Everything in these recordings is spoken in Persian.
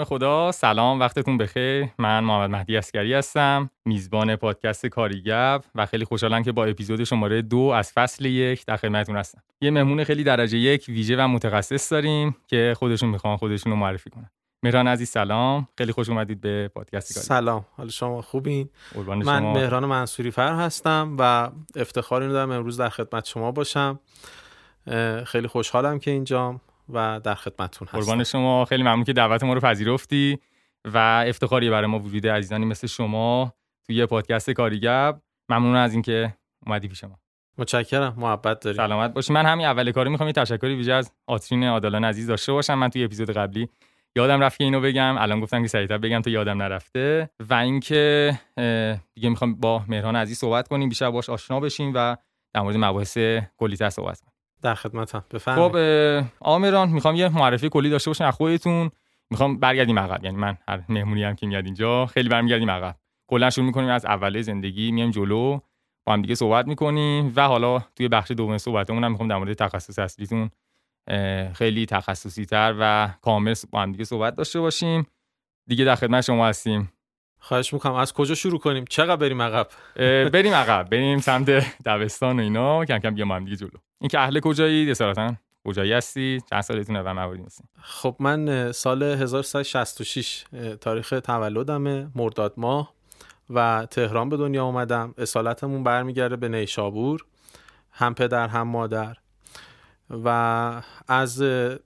نام خدا. سلام وقتتون بخیر. من محمد مهدی اسکری هستم میزبان پادکست کاریگب و خیلی خوشحالم که با اپیزود شماره دو از فصل یک در خدمتتون هستم. یه مهمون خیلی درجه یک ویژه و متخصص داریم که خودشون می‌خوان خودشون رو معرفی کنن. مهران عزیز سلام. خیلی خوش اومدید به پادکست کاری سلام. حال شما خوبین؟ من شما. مهران منصوری فر هستم و افتخار اینو دارم امروز در خدمت شما باشم. خیلی خوشحالم که اینجام. و در خدمتتون هستم. قربان شما. خیلی ممنون که دعوت ما رو پذیرفتی و افتخاری برای ما وجود عزیزانی مثل شما توی یه پادکست کاریگب. ممنون از اینکه اومدی پیش ما. متشکرم. محبت داریم. سلامت باشی. من همین اول کاری می‌خوام یه تشکری ویژه از آترین عادلان عزیز داشته باشم. من توی اپیزود قبلی یادم رفت که اینو بگم. الان گفتم که سریعتر بگم تا یادم نرفته. و اینکه دیگه می‌خوام با مهران عزیز صحبت کنیم. بیشتر باش آشنا بشیم و در مورد مباحث کلی‌تر صحبت کنیم. در خدمتم. خب بفرمایید اه، آقا مهران می‌خوام یه معرفی کلی داشته باشین از خودتون. می‌خوام برگردیم عقب. یعنی من هر مهمونی هم که میاد اینجا خیلی برمیگردیم عقب. کلا شروع می‌کنیم از اوله زندگی میایم جلو با هم دیگه صحبت می‌کنیم و حالا توی بخش دوم صحبتمون هم می‌خوام در مورد تخصص اصلیتون خیلی تخصصی تر و کامل با هم دیگه صحبت داشته باشیم. دیگه در خدمت شما هستیم. خواهش می‌کنم. از کجا شروع کنیم؟ چقدر بریم عقب؟ بریم عقب. بریم سمت دبستان و اینا. کم کم بیام هم دیگه جلو. اینکه اهل کجایید اصالتا کجایی هستی؟ چند سالتونه و مواردی این؟ خب من سال 1366 اه، تاریخ تولدمه مرداد ماه و تهران به دنیا اومدم. اصالتمون برمیگرده به نیشابور هم پدر هم مادر. و از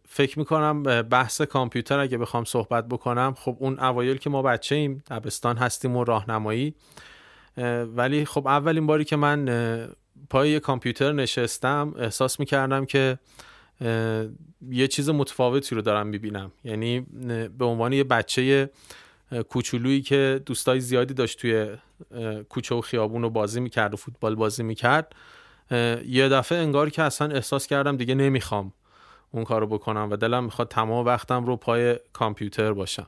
فکر می‌کنم بحث کامپیوتر اگه بخوام صحبت بکنم خب اون اوایل که ما بچه ایم دبستان هستیم و راهنمایی. اه، ولی خب اولین باری که من پای یه کامپیوتر نشستم احساس می‌کردم که یه چیز متفاوتی رو دارم می‌بینم. یعنی به عنوان یه بچه کوچولویی که دوستای زیادی داشت توی کوچه و خیابون رو بازی می‌کرد و فوتبال بازی می‌کرد یه دفعه انگار که اصلا احساس کردم دیگه نمی‌خوام اون کارو بکنم و دلم می‌خواد تمام وقتم رو پای کامپیوتر باشم.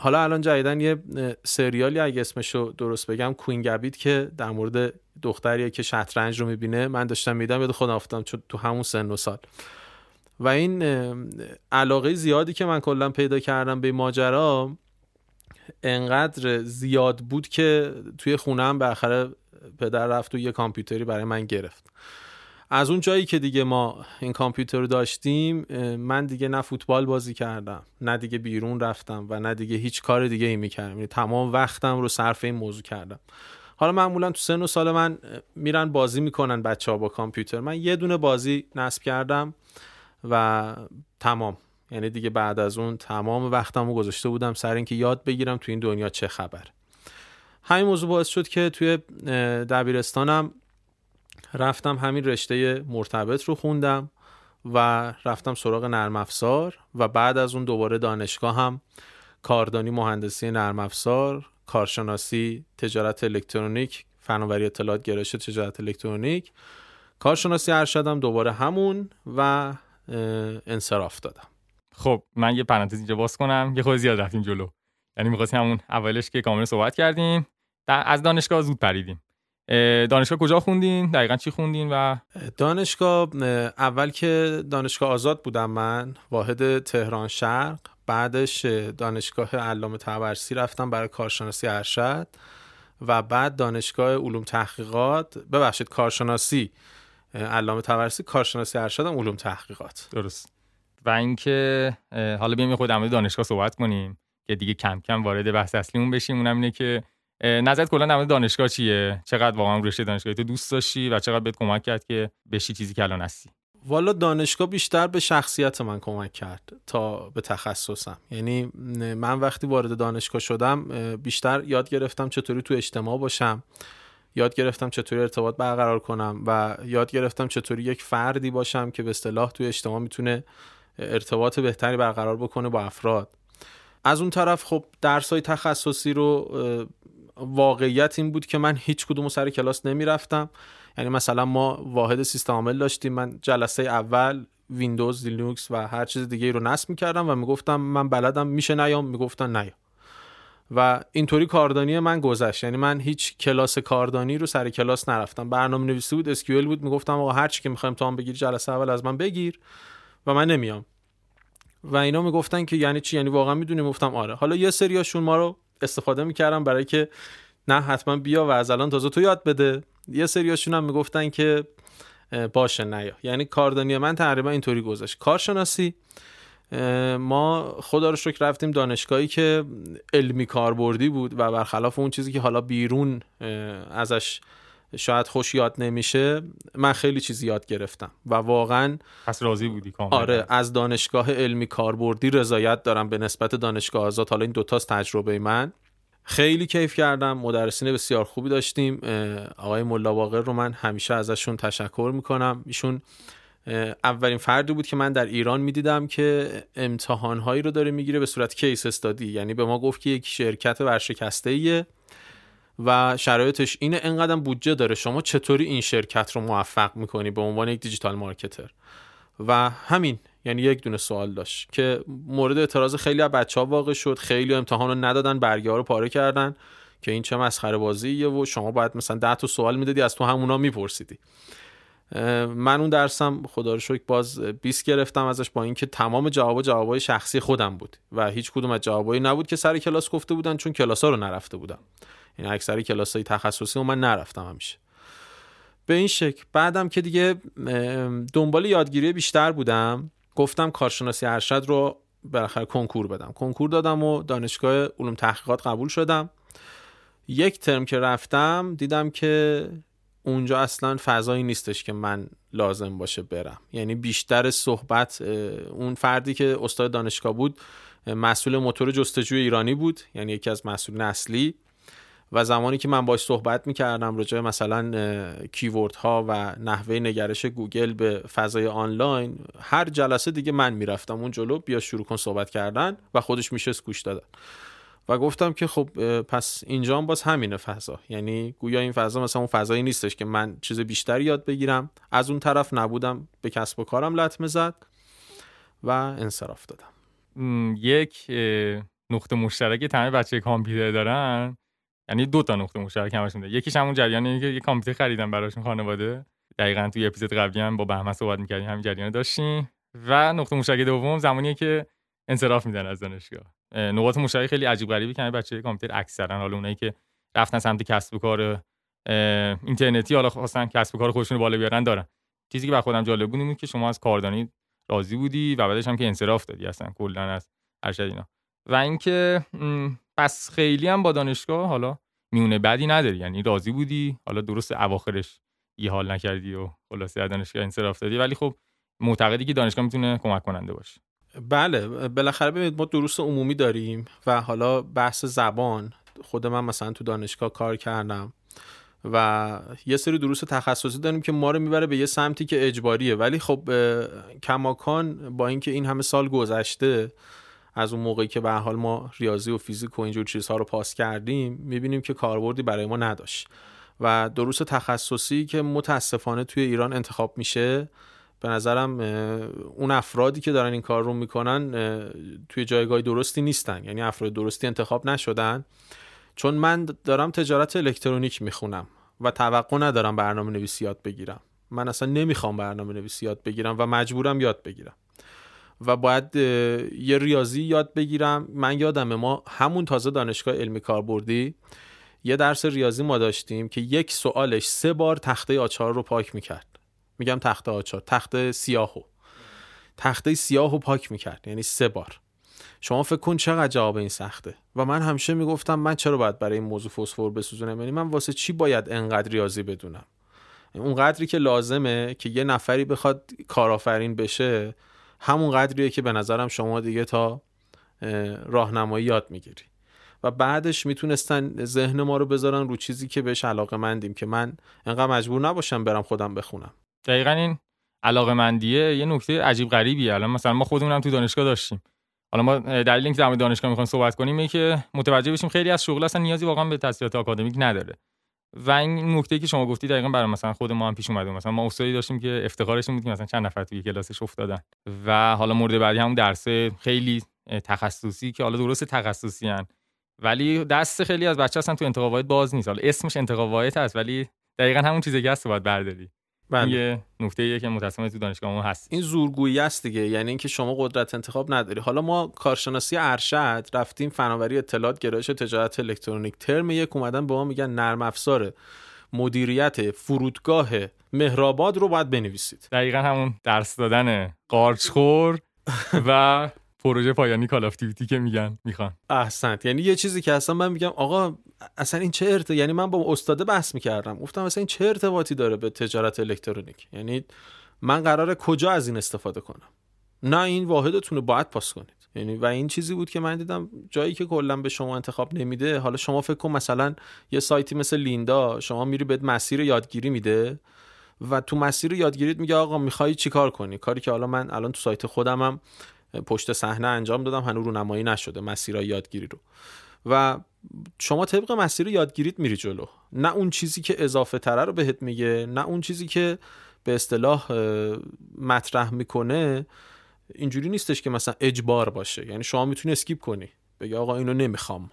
حالا الان جدیدن یه سریالی اگه اسمشو درست بگم کوین گبید که در مورد دختریه که شطرنج رو می‌بینه من داشتم میدم یاد خودم افتادم چون تو همون سن و سال. و این علاقه زیادی که من کلا پیدا کردم به ماجرا انقدر زیاد بود که توی خونم بالاخره پدر رفت و یه کامپیوتری برای من گرفت. از اون جایی که دیگه ما این کامپیوتر رو داشتیم من دیگه نه فوتبال بازی کردم نه دیگه بیرون رفتم و نه دیگه هیچ کار دیگه ای می‌کردم. یعنی تمام وقتم رو صرف این موضوع کردم. حالا معمولا تو سن و سال من میرن بازی می‌کنن بچه ها با کامپیوتر. من یه دونه بازی نصب کردم و تمام. یعنی دیگه بعد از اون تمام وقتم رو گذاشته بودم سر اینکه یاد بگیرم تو این دنیا چه خبر. همین موضوع باعث شد که توی دبیرستانم رفتم همین رشته مرتبط رو خوندم و رفتم سراغ نرم افزار و بعد از اون دوباره دانشگاه هم کاردانی مهندسی نرم افزار کارشناسی تجارت الکترونیک فناوری اطلاعات گرایش تجارت الکترونیک کارشناسی ارشدم دوباره همون و انصراف دادم. خب من یه پرانتز اینجا باز کنم. یه خود زیاد رفتیم جلو. یعنی می‌خواستیم همون اولش که کامل صحبت کردیم. از دانشگاه زود پریدیم. دانشگاه کجا خوندین؟ دقیقا چی خوندین و دانشگاه اه، اول که دانشگاه آزاد بودم من واحد تهران شرق. بعدش اه، دانشگاه علامه طبرسی رفتم برای کارشناسی ارشد. و بعد دانشگاه علوم تحقیقات. ببخشید کارشناسی علامه طبرسی کارشناسی ارشد علوم تحقیقات. درست. و اینکه حالا بیایم خود در دانشگاه صحبت کنیم که دیگه کم کم وارد بحث اصلیمون بشیم. اونم اینه که نظرت کلا در مورد دانشگاه چیه؟ چقدر واقعا رشته دانشگاهی تو دوست داشتی و چقدر بهت کمک کرد که بشی چیزی که الان هستی؟ والا دانشگاه بیشتر به شخصیت من کمک کرد تا به تخصصم. یعنی من وقتی وارد دانشگاه شدم بیشتر یاد گرفتم چطوری تو اجتماع باشم یاد گرفتم چطوری ارتباط برقرار کنم و یاد گرفتم چطوری یک فردی باشم که به اصطلاح تو اجتماع می‌تونه ارتباط بهتری برقرار بکنه با افراد. از اون طرف خب درس های تخصصی رو واقعیت این بود که من هیچ کدوم سر کلاس نمی‌رفتم. یعنی مثلا ما واحد سیستم عامل داشتیم من جلسه اول ویندوز لینوکس و هر چیز دیگه رو نصب می‌کردم و می‌گفتم من بلدم میشه نیام؟ می‌گفتن نیا. و اینطوری کاردانی من گذشت. یعنی من هیچ کلاس کاردانی رو سر کلاس نرفتم. برنامه نویسی بود SQL بود. می‌گفتم آقا هر چی که می‌خوایم امتحان بگیر جلسه اول از من بگیر و من نمیام. و اینا می‌گفتن که یعنی چی؟ یعنی واقعا می‌دونیم گفتم آره. حالا یه سریاشون ما رو استفاده می‌کردم برای که نه حتما بیا و از الان تازه تو یاد بده. یه سریاشون هم می‌گفتن که باشه نیا. یعنی کاردانی من تقریبا اینطوری گذاشت. کارشناسی ما خدا رو شکر رفتیم دانشگاهی که علمی کاربردی بود و برخلاف اون چیزی که حالا بیرون ازش شاید خوش یاد نمیشه من خیلی چیزی یاد گرفتم و واقعا پس راضی بودی کاملا؟ آره از دانشگاه علمی کاربردی رضایت دارم به نسبت دانشگاه آزاد. حالا این دوتاست تجربه من. خیلی کیف کردم مدرسین بسیار خوبی داشتیم. آقای ملا باقر رو من همیشه ازشون تشکر می‌کنم. ایشون اولین فردی بود که من در ایران می‌دیدم که امتحانهایی رو داره می‌گیره به صورت کیس استادی یعنی به ما گفت که یک شرکت ورشکسته ایه و شرایطش اینه انقدر بودجه داره. شما چطوری این شرکت رو موفق می‌کنی به عنوان یک دیجیتال مارکتر؟ و همین یعنی یک دونه سوال داشت که مورد اعتراض خیلی از بچه ها واقع شد. خیلی امتحان رو ندادن برگه ها رو پاره کردن که این چه مسخره بازیه و شما باید مثلا ده تا سوال می‌دادی از تو همونا میپرسیدی. من اون درسم خدا رو شکر باز 20 گرفتم ازش با اینکه تمام جواب جوابای شخصی خودم بود و هیچ کدوم از جوابایی نبود که سر کلاس گفته بودن چون کلاس ها رو نرفته بودم. این یعنی اکثر کلاس های تخصصی و من نرفتم همیشه. به این شکل. بعدم که دیگه دنبال یادگیری بیشتر بودم گفتم کارشناسی ارشد رو بالاخره کنکور بدم. کنکور دادم و دانشگاه علوم تحقیقات قبول شدم. یک ترم که رفتم دیدم که اونجا اصلا فضایی نیستش که من لازم باشه برم. یعنی بیشتر صحبت اون فردی که استاد دانشگاه بود مسئول موتور جستجوی ایرانی بود. یعنی یکی از مسئول نسلی. و زمانی که من باش صحبت می‌کردم راجع مثلا کیورد ها و نحوه نگرش گوگل به فضای آنلاین هر جلسه دیگه من می‌رفتم اون جلو بیا شروع کن صحبت کردن و خودش میشه گوش دادن. و گفتم که خب پس اینجا هم باز همینه فضا. یعنی گویا این فضا مثلا اون فضایی نیستش که من چیز بیشتری یاد بگیرم. از اون طرف نبودم به کسب و کارم لطمه زد و انصراف دادم. یک نقطه مشترک تمام بچه کامپیوتر دارن یعنی دو تا نقطه مشترک همشون داره یکیش همون جریانه که یه کامپیوتر خریدم براشون خانواده. دقیقا توی اپیزود قبلی هم با بهمن صحبت می‌کردیم همین جریان داشتیم. و نقطه مشترک دوم زمانیه که انصراف میدن از دانشگاه. نقاط مشترک خیلی عجیب غریبی که بچه کامپیوتر اکثرا حالا اونایی که رفتن سمت کسب و کار اینترنتی حالا خواستن کسب و کار خودشون بالا بیارن دارن. چیزی که بر خودم جالب بود این که شما از کاردانی راضی بودی و بعدش هم که انصراف دادی اصلا کلا از ارشد اینا. و اینکه پس خیلی هم با دانشگاه حالا میونه بدی نداری. یعنی راضی بودی حالا درست اواخرش یه حال نکردی و خلاصه از دانشگاه انصراف دادی. ولی خب معتقدی که دانشگاه می‌تونه کمک کننده باشه. بله بالاخره ببینید ما دروس عمومی داریم و حالا بحث زبان. خود من مثلا تو دانشگاه کار کردم و یه سری دروس تخصصی داریم که ما رو می‌بره به یه سمتی که اجباریه. ولی خب کماکان با اینکه این همه سال گذشته از اون موقعی که به حال ما ریاضی و فیزیک و اینجور چیزها رو پاس کردیم می‌بینیم که کاربردی برای ما نداشت. و دروس تخصصی که متاسفانه توی ایران انتخاب میشه به نظرم اون افرادی که دارن این کار رو می‌کنن توی جایگاه درستی نیستن. یعنی افراد درستی انتخاب نشدن. چون من دارم تجارت الکترونیک می‌خونم و توقع ندارم برنامه نویسی یاد بگیرم. من اصلا نمی‌خوام برنامه نویسی یاد بگیرم و مجبورم یاد بگیرم. و باید یه ریاضی یاد بگیرم. من یادمه ما همون تازه دانشگاه علمی کاربردی یه درس ریاضی ما داشتیم که یک سوالش سه بار تخته آچار رو پاک می‌کرد. میگم تخته آچار تخته سیاهو. تخته سیاهو پاک می‌کرد یعنی سه بار. شما فکر کن چقدر جواب این سخته. و من همیشه می‌گفتم من چرا باید برای این موضوع فسفر بسوزونم؟ یعنی من واسه چی باید انقدر ریاضی بدونم؟ اون قدری که لازمه که یه نفری بخواد کارآفرین بشه همون قدریه که به نظرم شما دیگه تا راهنمایی یاد می‌گیری. و بعدش می‌تونستن ذهن ما رو بذارن رو چیزی که بهش علاقه مندیم که من انقدر مجبور نباشم برم خودم بخونم. دقیقا این علاقه مندیه یه نکته عجیب غریبیه. الان مثلا ما خودمونم تو دانشگاه داشتیم. حالا ما دلیل اینکه در دانشگاه می‌خوایم صحبت کنیم اینه که متوجه بشیم خیلی از شغل اصلا نیازی واقعا به تحصیلات آکادمیک نداره. و این نکته که شما گفتی دقیقا برای مثلا خود ما هم پیش اومده. مثلا ما استادی داشتیم که افتخارش بود که مثلا چند نفر توی کلاسش افتادن. و حالا مورد بعدی همون درس خیلی تخصصی که حالا درست تخصصی هن. ولی دست خیلی از بچه اصلا تو انتخابات باز نیست. حالا اسمش انتخابات هست ولی دقیقا همون چیزی که هست باید برداری. بله. یه نکته ایه که متأسفانه تو دانشگاه ما هست. این زورگویی است دیگه یعنی اینکه شما قدرت انتخاب نداری. حالا ما کارشناسی ارشد رفتیم فناوری اطلاعات گرایش تجارت الکترونیک. ترم یک اومدن به ما میگن نرم افزار مدیریت فرودگاه مهرآباد رو باید بنویسید. دقیقا همون درس دادن قارچخور و پروژه پایانی Call of که میگن می‌خوان. احسنت. یعنی یه چیزی که اصلا من میگم آقا اصلا این چه ارت یعنی من با استاده بحث می‌کردم. گفتم اصلا این چه ارتباطی داره به تجارت الکترونیک؟ یعنی من قراره کجا از این استفاده کنم؟ نه این واحدتون رو باید پاس کنید. یعنی و این چیزی بود که من دیدم جایی که کلا به شما انتخاب نمیده. حالا شما فکر کن مثلا یه سایتی مثل لیندا شما میری بهت مسیر یادگیری میده و تو مسیر یادگیریت میگه آقا می‌خوای چیکار کنی؟ کاری که حالا من الان تو سایت خودمم پشت صحنه انجام دادم هنوز رونمایی نشده مسیرهای یادگیری رو. و شما طبق مسیر یادگیریت میری جلو. نه اون چیزی که اضافه تره رو بهت میگه نه اون چیزی که به اصطلاح مطرح می‌کنه. اینجوری نیستش که مثلا اجبار باشه. یعنی شما می‌تونی اسکیپ کنی. بگی آقا اینو نمی‌خوام.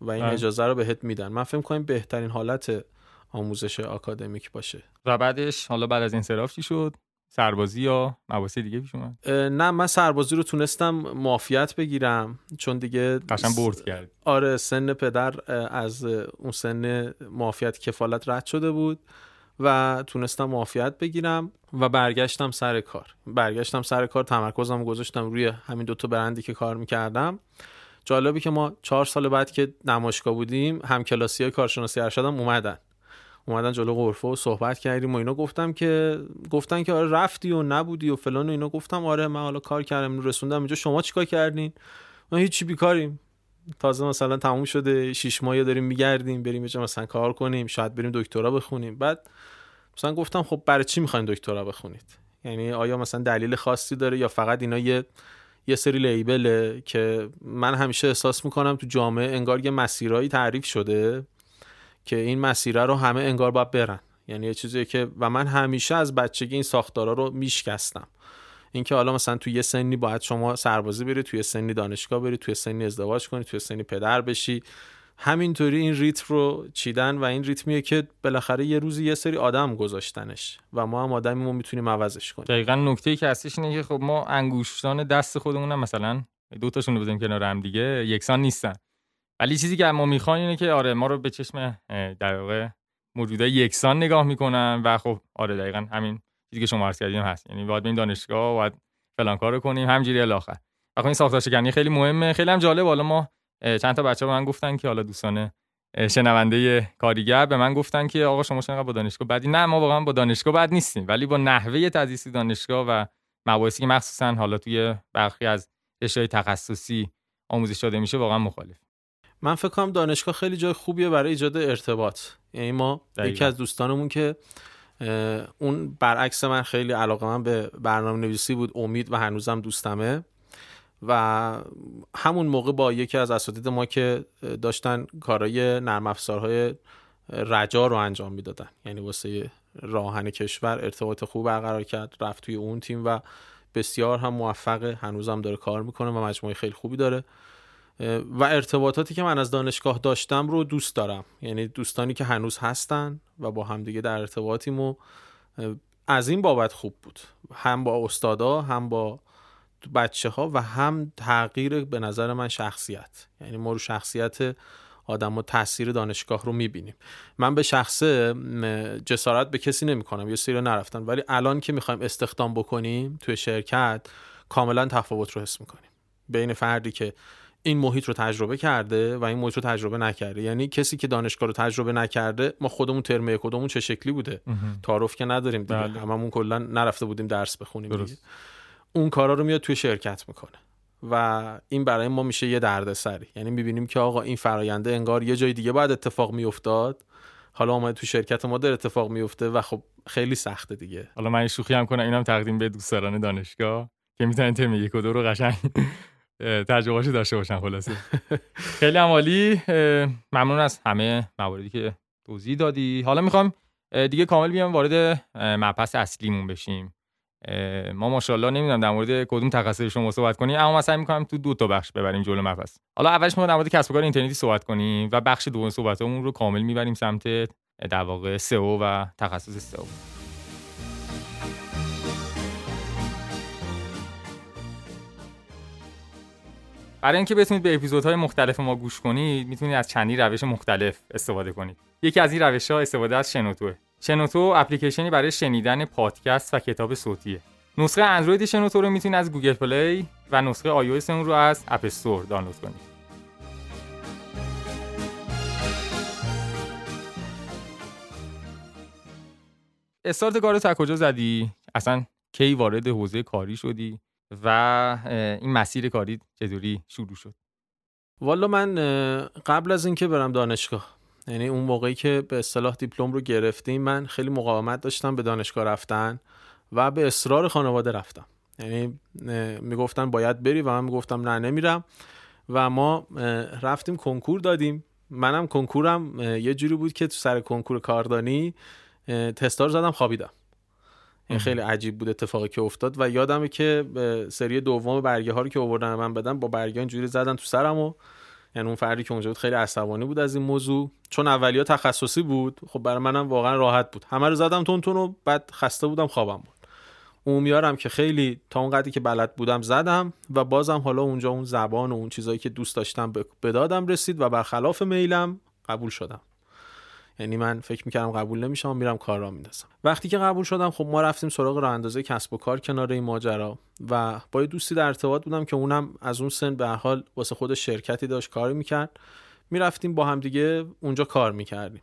و این اجازه رو بهت میدن. من فکر کنم بهترین حالت آموزش آکادمیک باشه. و بعدش حالا بعد از این سراف چی شد. سربازی یا مباحث دیگه پیش اومد؟ نه من سربازی رو تونستم معافیت بگیرم چون دیگه قشنگ برد کرد آره سن پدر از اون سن معافیت کفالت رد شده بود و تونستم معافیت بگیرم و برگشتم سر کار. برگشتم سر کار تمرکزم گذاشتم روی همین دوتا برندی که کار می‌کردم. جالبی که ما چهار سال بعد که نمایشگاه بودیم هم کلاسی های کارشناسی ارشدم اومدن. اومدن جلو غرفه و صحبت کردیم و اینا. گفتم که گفتن که آره رفتی و نبودی و فلان و اینا. گفتم آره من حالا کار کردم رسوندم اینجا. شما چیکار کردین؟ ما هیچی بیکاریم. تازه مثلا تموم شده. شش ماه داریم میگردیم بریم یه مثلا کار کنیم. شاید بریم دکترا بخونیم. بعد مثلا گفتم خب برای چی می‌خواین دکترا بخونید؟ یعنی آیا مثلا دلیل خاصی داره یا فقط اینا یه یه سری لیبله که من همیشه احساس می‌کنم تو جامعه انگار یه مسیرهایی تعریف شده؟ که این مسیره رو همه انگار باید برن. یعنی یه چیزی که و من همیشه از بچگی این ساختارا رو میشکستم. اینکه حالا مثلا توی یه سنی باید شما سربازی بری توی سنی دانشگاه بری توی سنی ازدواج کنی توی سنی پدر بشی. همینطوری این ریتم رو چیدن و این ریتمیه که بالاخره یه روزی یه سری آدم گذاشتنش و ما هم آدمیمون می‌تونیم عوضش کنیم. دقیقا نکته ای که هستش اینه که خب ما انگوشتان دست خودمون هم مثلا. دو تاشون رو بزنیم کنار هم دیگه. یکسان نیستن. ولی چیزی که ما می‌خوایم اینه که آره ما رو به چشم در واقع موجودای یکسان نگاه می‌کنن و خب آره دقیقا همین چیزی که شما عرض کردیم هست. یعنی باید این دانشگاه باید فلان کارو کنیم همینجوری الاخر. و خب این ساختار شکنی خیلی مهمه. خیلی هم جالب حالا ما چند تا بچه به من گفتن که حالا دوستان شنونده کاریگر به من گفتن که آقا شما چرا با دانشگاه بعدی نه ما واقعا با دانشگاه بعد نیستیم ولی با نحوه تدریس دانشگاه و مباحثی که مخصوصا حالا توی برخی از رشته‌های تخصصی آموزش داده میشه واقعا مخالف من فکر کنم دانشگاه خیلی جای خوبیه برای ایجاد ارتباط. یعنی ما یکی از دوستانمون که اون برعکس من خیلی علاقه من به برنامه نویسی بود امید و هنوزم دوستمه. و همون موقع با یکی از اساتید ما که داشتن کارهای نرم افزارهای رجا رو انجام می‌دادن. یعنی واسه راهن کشور ارتباط خوب برقرار کرد رفت توی اون تیم و بسیار هم موفقه. هنوزم داره کار می‌کنه و مجموعه خیلی خوبی داره. و ارتباطاتی که من از دانشگاه داشتم رو دوست دارم. یعنی دوستانی که هنوز هستن و با همدیگه در ارتباطیم و از این بابت خوب بود. هم با استادا هم با بچه ها و هم تغییر به نظر من شخصیت. یعنی ما رو شخصیت آدم و تاثیر دانشگاه رو می‌بینیم. من به شخصه جسارت به کسی نمی کنم یه سری نرفتن ولی الان که می‌خوایم استخدام بکنیم توی شرکت کاملا تفاوت رو حس می‌کنیم. بین فردی که این محیط رو تجربه کرده و این محیط رو تجربه نکرده. یعنی کسی که دانشگاه رو تجربه نکرده ما خودمون ترم کدومون چه شکلی بوده؟ تعارف که نداریم دیگه. بله. هممون کلا نرفته بودیم درس بخونیم دیگه. اون کارا رو میاد توی شرکت می‌کنه. و این برای ما میشه یه دردسری. یعنی می‌بینیم که آقا این فراینده انگار یه جای دیگه بعد اتفاق میافتاد. حالا اومد تو شرکت ما در اتفاق میفته و خب خیلی سخته دیگه. حالا من شوخی هم کنم اینم تقدیم به دوستان دانشگاه که می‌تونن ترم یک و دو رو قشنگ تجربهاشو داشته باشن خلاصه. خیلی عمالی ممنون از همه مواردی که توضیح دادی. حالا می‌خوام دیگه کامل بیام وارد مبحث اصلیمون بشیم. ما ماشاءالله نمی‌دونم در مورد کدوم تخصص شما صحبت کنیم اما مثلا می‌کنم تو دو تا بخش ببریم جلو مبحث. حالا اولش ما در مورد کسب و کار اینترنتی صحبت کنیم و بخش دوم صحبتمون رو کامل می‌بریم سمت در واقع سئو و تخصص سئو. برای اینکه بتونید به اپیزودهای مختلف ما گوش کنید می‌تونید از چندین روش مختلف استفاده کنید یکی از این روش ها استفاده از شنوتوئه. شنوتو اپلیکیشنی برای شنیدن پادکست و کتاب صوتیه. نسخه اندروید شنوتو رو می‌تونید از گوگل پلی و نسخه آی اون رو از اپ استور دانلود کنید استارت کار تا کجا زدی؟ اصلا کی وارد حوزه کاری شدی؟ و این مسیر کاری چطوری شروع شد؟ والا من قبل از اینکه برم دانشگاه یعنی اون موقعی که به اصطلاح دیپلم رو گرفتیم من خیلی مقاومت داشتم به دانشگاه رفتن و به اصرار خانواده رفتم. یعنی می‌گفتن باید بری و من می‌گفتم نه نمیرم. و ما رفتیم کنکور دادیم. منم کنکورم. یه جوری بود که تو سر کنکور کاردانی تستار زدم خوابیدم. این خیلی عجیب بود اتفاقی که افتاد و یادمه که سری دوم برگه ها رو که آوردن من بدم با برگه جوری زدن تو سرم و یعنی اون فردی که اونجا بود خیلی عصبانی بود از این موضوع. چون اولیا تخصصی بود خب برای منم واقعا راحت بود. همه رو زدم تون تون و بعد خسته بودم خوابم بود. میارم که خیلی تا اون قدری که بلد بودم زدم و بازم حالا اونجا اون زبان و اون چیزایی که دوست داشتم به دادم رسید و برخلاف میلم قبول شدم. یعنی من فکر می‌کردم قبول نمیشم میرم کار را میندازم. وقتی که قبول شدم خب ما رفتیم سراغ راه اندازه کسب و کار کنار این ماجرا و با یه دوستی در ارتباط بودم که اونم از اون سن به حال واسه خود شرکتی داشت کار می‌کرد. می‌رفتیم با هم دیگه اونجا کار می‌کردیم.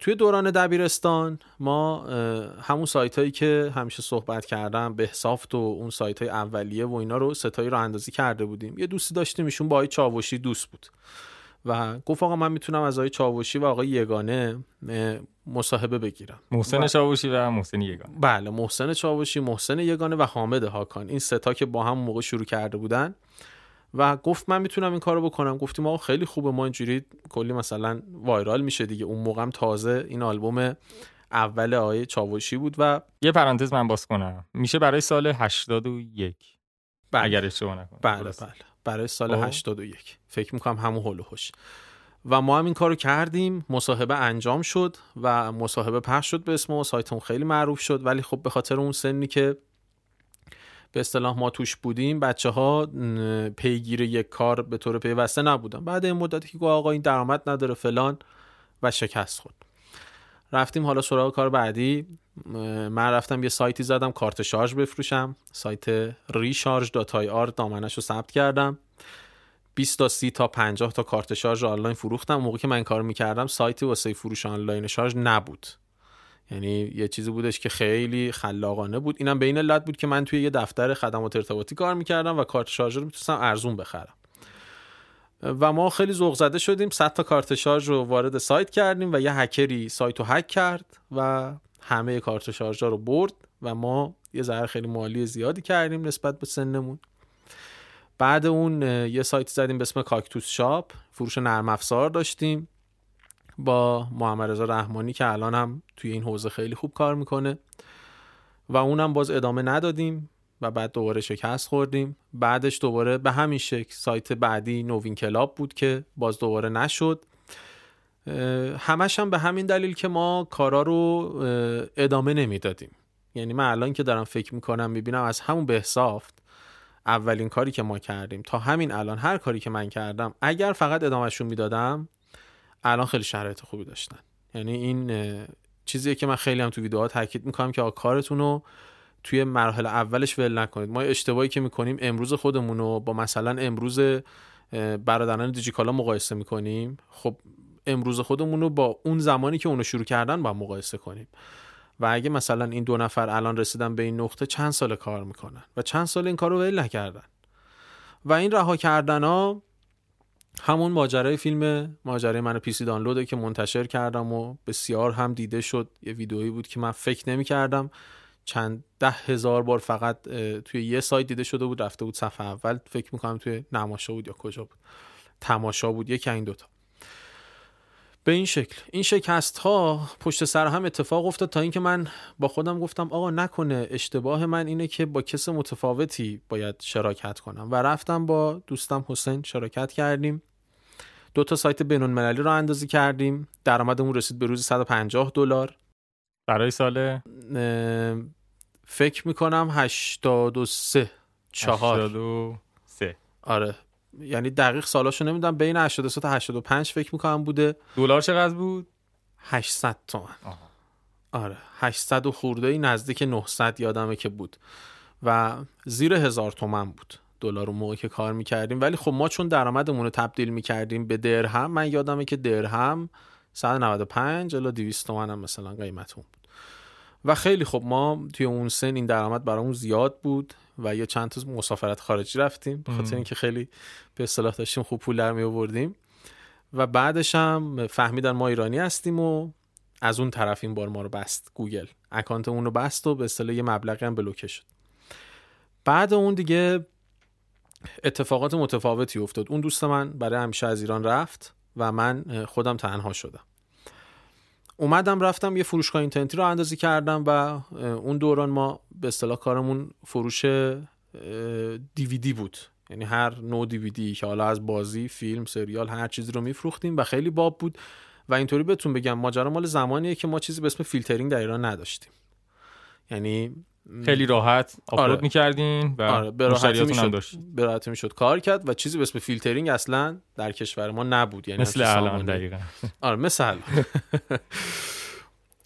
توی دوران دبیرستان ما همون سایت هایی که همیشه صحبت کردم بهسافت و اون سایت های اولیه و اینا رو ستایی رو اندازی کرده بودیم. یه دوستی داشتیم ایشون با چاوشی دوست بود. و گفت آقا من می‌تونم از آقای چاوشی و آقای یگانه مصاحبه بگیرم. محسن چاوشی و محسن یگانه. بله محسن چاوشی محسن یگانه و حامد هاکان. این ستا که با هم موقع شروع کرده بودن. و گفت من می‌تونم این کارو بکنم. گفتیم آقا خیلی خوبه ما اینجوری کلی مثلا وایرال میشه دیگه. اون موقعم تازه این آلبوم اول آقای چاوشی بود و یه پرانتز من باز کنم. میشه برای سال 81 بله. اگر اشتباه نکنم. بله بله. برای سال 81 فکر می‌کنم همون هلو و ما هم این کارو کردیم. مصاحبه انجام شد و مصاحبه پخش شد به اسم و سایتمون خیلی معروف شد. ولی خب به خاطر اون سنی که به اصطلاح ما توش بودیم بچه ها پیگیر یک کار به طور پیوسته نبودن. بعد این مدتی که آقا این درآمد نداره فلان و شکست خود رفتیم حالا سراغ کار بعدی. من رفتم یه سایتی زدم کارت شارژ بفروشم. سایت ریشارژ dot IR دامنش رو ثبت کردم. 20 تا 30 تا 50 تا کارت شارژ آنلاین فروختم. موقع که من کار می‌کردم سایتی واسه فروش آنلاین شارژ نبود. یعنی یه چیزی بودش که خیلی خلاقانه بود. اینم علت بود که من توی یه دفتر خدمات ارتباطی کار می‌کردم و کارت شارژ رو می‌تونستم ارزون بخرم. و ما خیلی ذوق زده شدیم. 100 تا کارت شارژ رو وارد سایت کردیم و یه هکری سایت رو هک کرد و همه کارت شارژ رو برد و ما یه ضرر خیلی مالی زیادی کردیم نسبت به سنمون. بعد اون یه سایت زدیم به اسم کاکتوس شاپ. فروش نرم افزار داشتیم با محمد رضا رحمانی که الان هم توی این حوزه خیلی خوب کار می‌کنه. و اونم باز ادامه ندادیم و بعد دوباره شکست خوردیم. بعدش دوباره به همین شکل سایت بعدی نوین کلاب بود که باز دوباره نشد. همش هم به همین دلیل که ما کارا رو ادامه نمی‌دادیم. یعنی من الان که دارم فکر می‌کنم می‌بینم از همون بهسافت اولین کاری که ما کردیم تا همین الان هر کاری که من کردم اگر فقط ادامهشون می‌دادم الان خیلی شرایط خوبی داشتن. یعنی این چیزیه که من خیلی هم تو ویدیوها تاکید می‌کنم که کارتون رو توی مراحل اولش ول نکنید. ما اشتباهی که می‌کنیم امروز خودمون رو با مثلا امروز برادران دیجیکالا مقایسه می‌کنیم. خب امروز خودمون رو با اون زمانی که اونو شروع کردن با مقایسه کنیم. و اگه مثلا این دو نفر الان رسیدن به این نقطه چند سال کار می‌کنن؟ و چند سال این کار رو ول نکردن؟ و این رها کردن ها همون ماجرای فیلم ماجرای من پیسی دانلوده که منتشر کردم و بسیار هم دیده شد. یه ویدئویی بود که من فکر نمی کردم چند ده هزار بار فقط توی یه سایت دیده شده بود رفته بود صفحه اول. فکر می‌کنم توی نماشا بود یا کجا بود. تماشا بود یکی این دوتا. به این شکل. این شکست ها پشت سر هم اتفاق افتاد تا اینکه من با خودم گفتم آقا نکنه اشتباه من اینه که با کس متفاوتی باید شراکت کنم. و رفتم با دوستم حسین شراکت کردیم. دو تا سایت بینون مللی رو اندازی کردیم. درآمدمون رسید به روز 150 دلار. برای سال؟ فکر می‌کنم 83 چهار. 83 آره. یعنی دقیق سالاشو نمی‌دونم بین 83 تا 85 فکر می‌کنم بوده. دلار چقدر بود؟ 800 تومن. آره 800 و خورده ای نزدیک 900 یادمه که بود. و زیر هزار تومن بود دلار اون موقع که کار می‌کردیم. ولی خب ما چون درآمدمون رو تبدیل می‌کردیم به درهم من یادمه که درهم 195 الا 200 تومن هم مثلا قیمت اون بود. و خیلی خب ما توی اون سن این درآمد برامون زیاد بود. و یه چند تا مسافرت خارجی رفتیم به خاطر اینکه خیلی به اصطلاح داشتیم خوب پول در می آوردیم و بعدش هم فهمیدن ما ایرانی هستیم و از اون طرف این بار ما رو بست گوگل. اکانتمون رو بست و به اصطلاح یه مبلغی هم بلوکه شد. بعد اون دیگه اتفاقات متفاوتی افتاد. اون دوست من برای همیشه از ایران رفت و من خودم تنها شدم. اومدم رفتم یه فروشگاه اینترنتی راه اندازی کردم و اون دوران ما به اصطلاح کارمون فروش دیویدی بود. یعنی هر نوع دیویدی که حالا از بازی فیلم سریال هر چیزی رو میفروختیم و خیلی باب بود. و اینطوری بهتون بگم ماجرا مال زمانیه که ما چیزی به اسم فیلترینگ در ایران نداشتیم. یعنی خیلی راحت آپلود آره. می‌کردین و آره به راحتی می‌شد کار کرد و چیزی به اسم فیلترینگ اصلا در کشور ما نبود یعنی مثل الان. دقیقا آره مثل.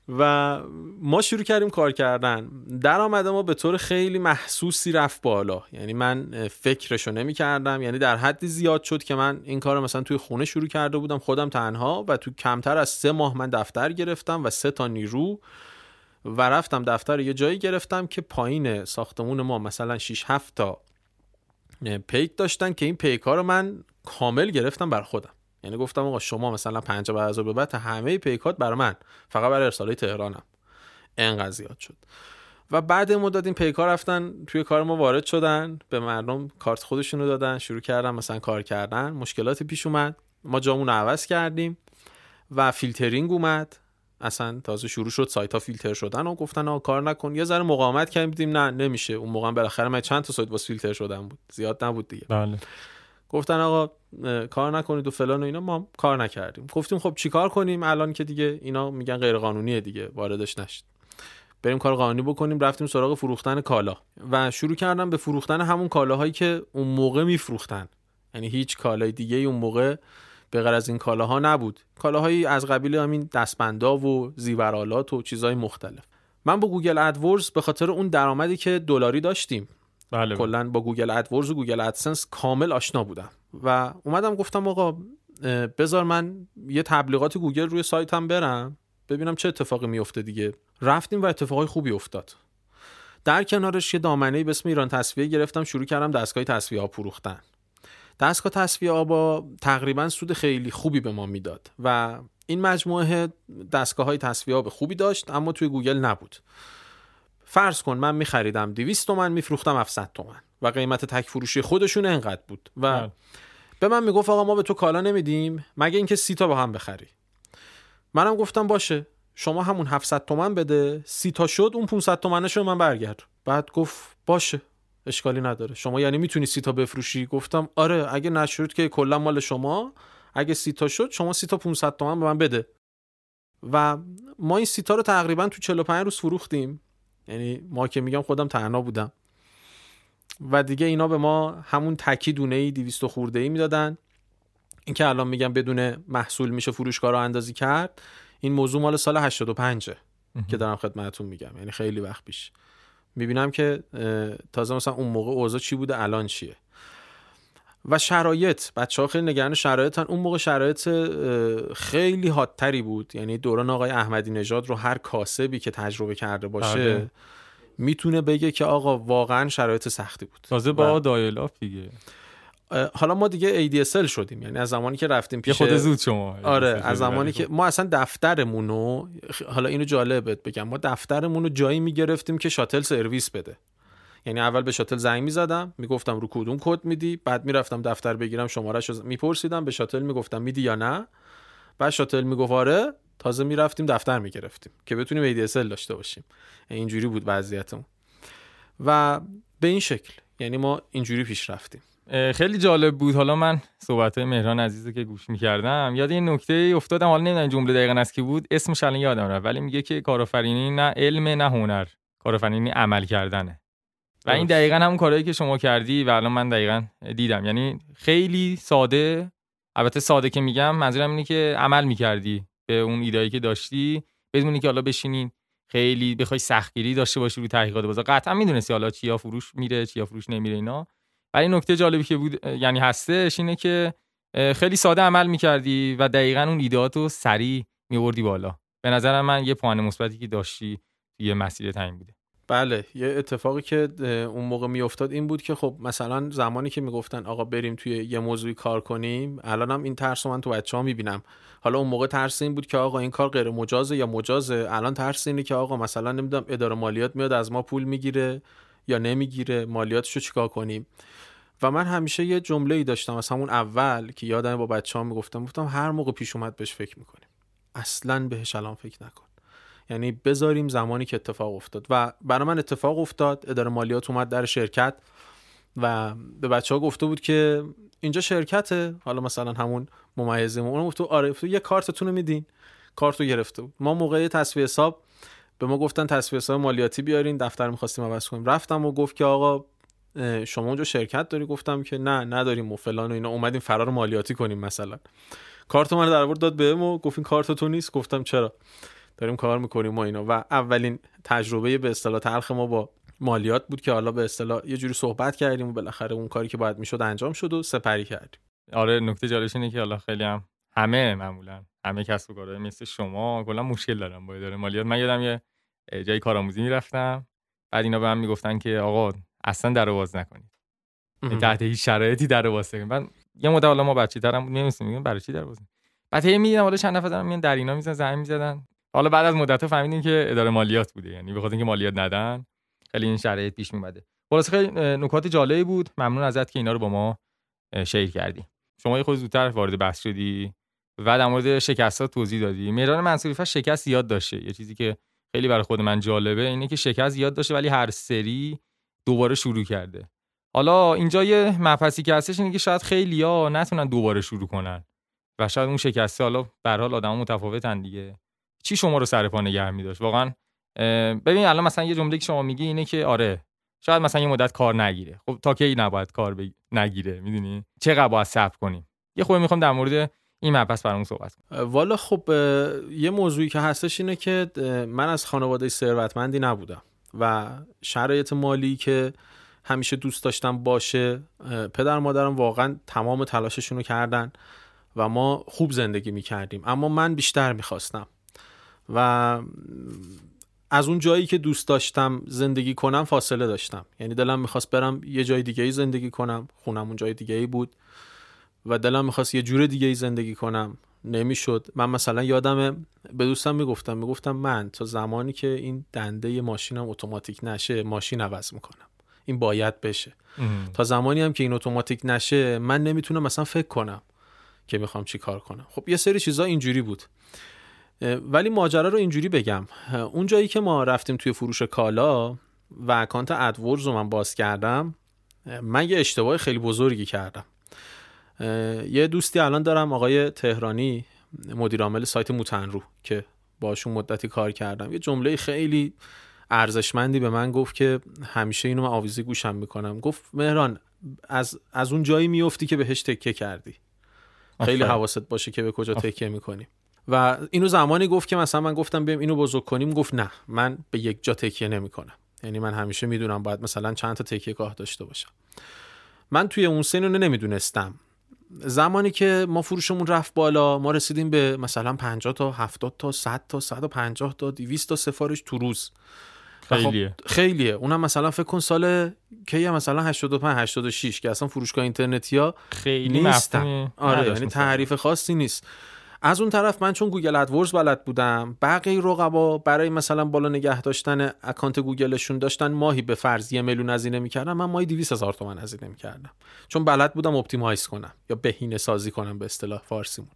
و ما شروع کردیم کار کردن درآمد ما به طور خیلی محسوسی رفت بالا یعنی من فکرشو نمی کردم یعنی در حدی زیاد شد که من این کار مثلا توی خونه شروع کرده بودم خودم تنها و تو کمتر از سه ماه من دفتر گرفتم و سه تا نیرو و رفتم دفتر یه جایی گرفتم که پایین ساختمون ما مثلا 6 7 تا پیک داشتن که این پیک ها رو من کامل گرفتم بر خودم. یعنی گفتم آقا شما مثلا 50 بعد از به بعد همه پیکات برای من. فقط برای ارسال تهرانم. انقدر زیاد شد. و بعد مدت این پیکا رفتن توی کار ما وارد شدن به مردم کارت خودشون رو دادن شروع کردن مثلا کار کردن. مشکلاتی پیش اومد. ما جامون عوض کردیم و فیلترینگ اومد. اصلا تازه شروع شد سایت ها فیلتر شدن و گفتن آقا کار نکن. یه ذره مقاومت کردیم دیدیم نه نمیشه. اون موقع بالاخره من چند تا سایت واسه فیلتر شدن بود. زیاد نبود دیگه. بله. گفتن آقا کار نکنید و فلان و اینا. ما کار نکردیم. گفتیم خب چیکار کنیم؟ الان که دیگه اینا میگن غیر قانونیه دیگه. واردش نشد بریم کار قانونی بکنیم. رفتیم سراغ فروختن کالا. و شروع کردم به فروختن همون کالاهایی که اون موقع میفروختن. یعنی هیچ کالای دیگه اون موقع به غیر از این کالاها نبود. کالاهایی از قبیل همین دستبندا و زیورالات و چیزهای مختلف. من با گوگل ادورز به خاطر اون درآمدی که دلاری داشتیم. بله. کلا با Google AdWords و Google AdSense کامل آشنا بودم. و اومدم گفتم آقا بذار من یه تبلیغات گوگل روی سایتم برم ببینم چه اتفاقی میفته دیگه. رفتیم و اتفاقای خوبی افتاد. در کنارش یه دامنه به اسم ایران تصفیه گرفتم شروع کردم دستگاه تصفیه ها فروختن. دستگاه تصفیه آبا تقریبا سود خیلی خوبی به ما می‌داد و این مجموعه دستگاه های تصفیه آب خوبی داشت اما توی گوگل نبود. فرض کن من میخریدم 200 تومن میفروختم 700 تومن و قیمت تک فروشی خودشون انقدر بود و بله. به من می‌گفت آقا ما به تو کالا نمیدیم مگه اینکه سی تا با هم بخری؟ منم گفتم باشه شما همون 700 تومن بده سی تا شد اون 500 تومنش رو من برگرد. بعد گفت باشه. اشکالی نداره. شما یعنی می‌تونی سی تا بفروشی؟ گفتم آره اگه نشد که کلا مال شما. اگه سی تا شد شما سی تا 500 تومن به من بده. و ما این سی تا رو تقریبا تو 45 روز فروختیم. یعنی ما که میگم خودم تنها بودم. و دیگه اینا به ما همون تکی دونه ای 200 خورده ای می‌دادن. این که الان میگم بدون محصول میشه فروشگاه رو اندازی کرد این موضوع مال سال 85 که دارم خدمتتون میگم. یعنی خیلی وقت پیش. می‌بینم که تازه مثلا اون موقع اوضاع چی بوده الان چیه. و شرایط بچه ها خیلی نگران شرایطن. اون موقع شرایط خیلی حادتری بود. یعنی دوران آقای احمدی نژاد رو هر کاسبی که تجربه کرده باشه بله. می‌تونه بگه که آقا واقعا شرایط سختی بود. تازه با dial-up دیگه. حالا ما دیگه ADSL شدیم یعنی از زمانی که رفتیم پیش خود زود شما آره از زمانی که ما اصلا دفترمون رو حالا اینو جالب بگم ما دفترمون رو جایی می‌گرفتیم که شاتل سرویس بده. یعنی اول به شاتل زنگ می‌زدم می‌گفتم رو کدوم کد میدی بعد می‌رفتم دفتر بگیرم شمارهشو ز- میپرسیدم به شاتل می‌گفتم میدی یا نه؟ بعد شاتل می‌گفت آره تازه می‌رفتیم دفتر می‌گرفتیم که بتونیم ADSL داشته باشیم. اینجوری بود وضعیتمون. و به این شکل یعنی ما اینجوری پیش رفتیم. خیلی جالب بود. حالا من صحبت مهران عزیزه که گوش می‌کردم یاد این نکته افتادم. حالا نمی‌دونم جمله دقیقا از کی بود. اسمش الان یادم رفت ولی میگه که کارآفرینی نه علم نه هنر. کارآفرینی عمل کردنه. و این دقیقا همون کارهایی که شما کردی و الان من دقیقا دیدم. یعنی خیلی ساده البته ساده که میگم منظورم اینه که عمل می‌کردی به اون ایدایی که داشتی. بدونی که حالا بشینین خیلی بخوای سختگیری داشته باشی رو تحقیقات بازار. قطعا می‌دونستی حالا چیا فروش میره چیا فروش نمیره اینا. ولی نکته جالبی که بود یعنی هستش اینه که خیلی ساده عمل می‌کردی و دقیقا اون ایدهاتو سریع میوردی بالا. به نظر من یه پوان مثبتی که داشتی یه مسیر تعیین بوده. بله یه اتفاقی که اون موقع میافتاد این بود که خب مثلا زمانی که می‌گفتن آقا بریم توی یه موضوعی کار کنیم الانم این ترس رو من تو بچه ها می‌بینم. حالا اون موقع ترس این بود که آقا این کار غیر مجازه یا مجازه؟ الان ترس اینه که آقا مثلا نمی‌دونم اداره مالیات میاد از ما پول می‌گیره. یا نمی‌گیره مالیاتشو چیکار کنیم؟ و من همیشه یه جمله ای داشتم از همون اول که یادم با بچه ها می‌گفتم گفتم هر موقع پیش اومد بهش فکر می‌کنیم. اصلا بهش الان فکر نکن. یعنی بذاریم زمانی که اتفاق افتاد. و برای من اتفاق افتاد اداره مالیات اومد در شرکت و به بچه ها گفته بود که اینجا شرکته حالا مثلا همون ممیزه اون گفت آره یه کارتتون رو میدین. کارتو گرفته بود. ما موقع تصفیه حساب به ما گفتن تصفیه حساب مالیاتی بیارین دفتر می‌خواستیم عوض کنیم. رفتم و گفت که آقا شما اونجا شرکت داری؟ گفتم که نه نداریم و فلان و اینا. اومدیم فرار مالیاتی کنیم مثلا. کارت من در داد بهم و گفت این کارت تو نیست. گفتم چرا؟ داریم کار می‌کنیم ما اینا. و اولین تجربه به اصطلاح تلخ ما با مالیات بود که حالا به اصطلاح یه جوری صحبت کردیم و بالاخره اون کاری که باید می‌شد انجام شد و سپری کردیم. آره نکته جالبش اینه که حالا خیلی هم همه معمولا همه کسب و کارهای مثل شما کلا مشکل دارن با اداره مالیات. من یادم یه جای کارآموزی می‌رفتم. بعد اینا به من می‌گفتن که آقا اصلا در باز نکنید. تحت هیچ شرایطی در باز کنید من یه مدت حالا ما بچه‌ترم ترم بود نمی‌دونستم برای چی در باز بعد هی می‌دیدم حالا چند نفر دارن میان در اینا می‌زنن زنگ می‌زدن. حالا بعد از مدت فهمیدیم که اداره مالیات بوده. یعنی به خاطر اینکه مالیات ندن خیلی این شرایط پیش میومده خلاص خیلی نکات جالبی بود. ممنون ازت که اینا رو با ما شیر کردی. شما خود زودتر وارد بحث شدی. و در مورد شکستات توضیح دادی. مهران منصوری شکست زیاد داشته. یه چیزی که خیلی برای خود من جالبه اینه که شکست زیاد داشته ولی هر سری دوباره شروع کرده. حالا اینجا یه مفصلی که هستش اینه که شاید خیلیا نتونن دوباره شروع کنن و شاید اون شکسته حالا به حال آدم متفاوتن دیگه. چی شما رو سر پا نگه می داشت واقعا ببین الان مثلا یه جمله که شما میگی اینه که آره شاید مثلا یه مدت کار نگیره. خب تا کی نباید کار نگیره؟ می‌دونی؟ چقدر باید صبر کنیم؟ یه خود می‌خوام در مورد این مبحث برامون صحبت والا خب یه موضوعی که هستش اینه که من از خانواده ثروتمندی نبودم و شرایط مالی که همیشه دوست داشتم باشه پدر مادرم واقعا تمام تلاششون رو کردن و ما خوب زندگی می‌کردیم. اما من بیشتر می‌خواستم و از اون جایی که دوست داشتم زندگی کنم فاصله داشتم. یعنی دلم می‌خواست برم یه جای دیگه ای زندگی کنم خونم اون جای دیگه ای بود. و دلم می‌خواست یه جور دیگه ای زندگی کنم. نمی‌شد. من مثلا یادم به دوستم می‌گفتم می‌گفتم من تا زمانی که این دنده ماشینم اتوماتیک نشه ماشین عوض می‌کنم. این باید بشه. تا زمانی هم که این اتوماتیک نشه من نمی‌تونم مثلا فکر کنم که می‌خوام چی کار کنم. خب یه سری چیزا اینجوری بود. ولی ماجرا رو اینجوری بگم. اون جایی که ما رفتیم توی فروش کالا و اکانت ادورز رو من باز کردم من یه اشتباه خیلی بزرگی کردم. یه دوستی الان دارم آقای تهرانی مدیر عامل سایت موتنرو که باشون مدتی کار کردم. یه جمله خیلی ارزشمندی به من گفت که همیشه اینو من آویزی گوشم می‌کنم. گفت مهران از, از اون جایی میفتی که بهش تکه کردی. خیلی حواست باشه که به کجا تکیه می‌کنی. و اینو زمانی گفت که مثلا من گفتم بیم اینو بزرگ کنیم گفت نه من به یک جا تکیه نمی‌کنم. یعنی من همیشه می‌دونم باید مثلا چند تا تکیه گاه داشته باشم. من توی اون سن نمی‌دونستم. زمانی که ما فروشمون رفت بالا ما رسیدیم به مثلا 50 تا 70 تا 100 تا 150 تا 200 تا سفارش تو روز. خب خیلیه. خیلیه. اونم مثلا فکر کن سال کی مثلا 85 86 که اصلا فروشگاه اینترنتی ها خیلی نیستن. آره یعنی تعریف خاصی نیست. از اون طرف من چون گوگل AdWords بلد بودم بقیه رقبا برای مثلا بالا نگه داشتن اکانت گوگلشون داشتن ماهی به فرض یه میلیون هزینه می‌کردم من ماهی 200 هزار تومن هزینه می‌کردم. چون بلد بودم optimize کنم یا بهینه سازی کنم به اصطلاح فارسیمون.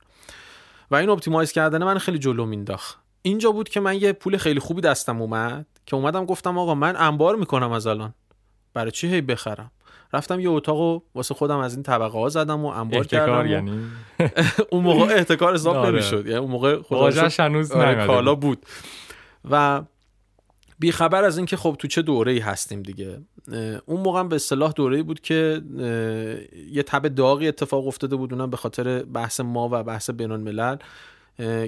و این optimize کردن من خیلی جلو مینداخت اینجا بود که من یه پول خیلی خوبی دستم اومد که اومدم گفتم آقا من انبار می‌کنم از الان. برای چی هی بخرم؟ رفتم یه اتاق واسه خودم از این طبقه ها زدم و انبار کردم یعنی؟ اون موقع احتکار حساب آره. نمی‌شد. یعنی اون موقع خودش هنوز آره کالا بود. و بیخبر از اینکه خب تو چه دوره ای هستیم دیگه. اون موقع به اصطلاح دوره بود که یه تب داغی اتفاق افتاده بود اونم به خاطر بحث ما و بحث بین الملل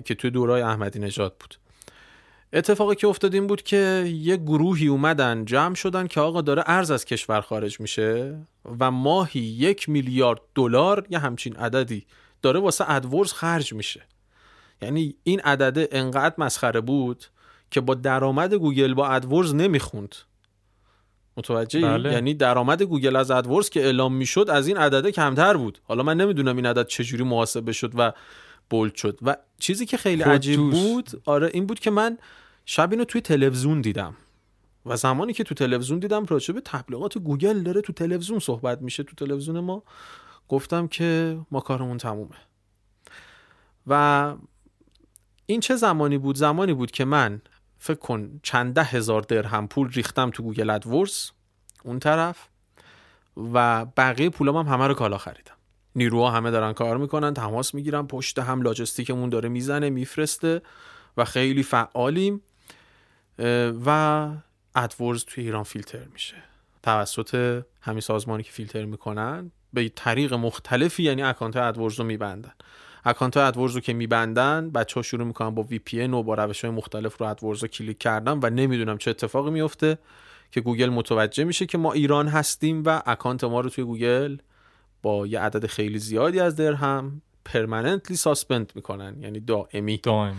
که توی دورای احمدی نژاد بود. اتفاقی که افتاد این بود که یه گروهی اومدن جمع شدن که آقا داره ارز از کشور خارج میشه و ماهی یک میلیارد دلار یه همچین عددی داره واسه ادورز خرج میشه. یعنی این عدده انقدر مسخره بود که با درآمد گوگل با AdWords نمی‌خوند. متوجه بله. یعنی درآمد گوگل از AdWords که اعلام می‌شد از این عدده کمتر بود. حالا من نمی‌دونم این عدد چجوری محاسبه شد و bold شد. و چیزی که خیلی عجیب بود آره این بود که من شب اینو توی تلویزیون دیدم. و زمانی که تو تلویزیون دیدم راجع به تبلیغات گوگل داره تو تلویزیون صحبت میشه تو تلویزیون ما. گفتم که ما کارمون تمومه. و این چه زمانی بود؟ زمانی بود که من فکر کن چند ده هزار درهم پول ریختم تو گوگل AdWords اون طرف و بقیه پولام هم همه رو کالا خریدم. نیروها همه دارن کار می‌کنن تماس می‌گیرن پشت هم لاجستیکمون داره می‌زنه میفرسته و خیلی فعالیم. و AdWords توی ایران فیلتر میشه. توسط همین سازمانی که فیلتر می‌کنن به طریق مختلفی یعنی اکانت AdWords رو میبندن. اکانت AdWords رو که میبندن بچه ها شروع می‌کنن با VPN و با روش های مختلف رو AdWords رو کلیک کردن و نمی‌دونم چه اتفاقی میفته که گوگل متوجه میشه که ما ایران هستیم و اکانت ما رو توی گوگل با یه عدد خیلی زیادی از درهم permanently suspend می‌کنن یعنی دائمی. دائمی.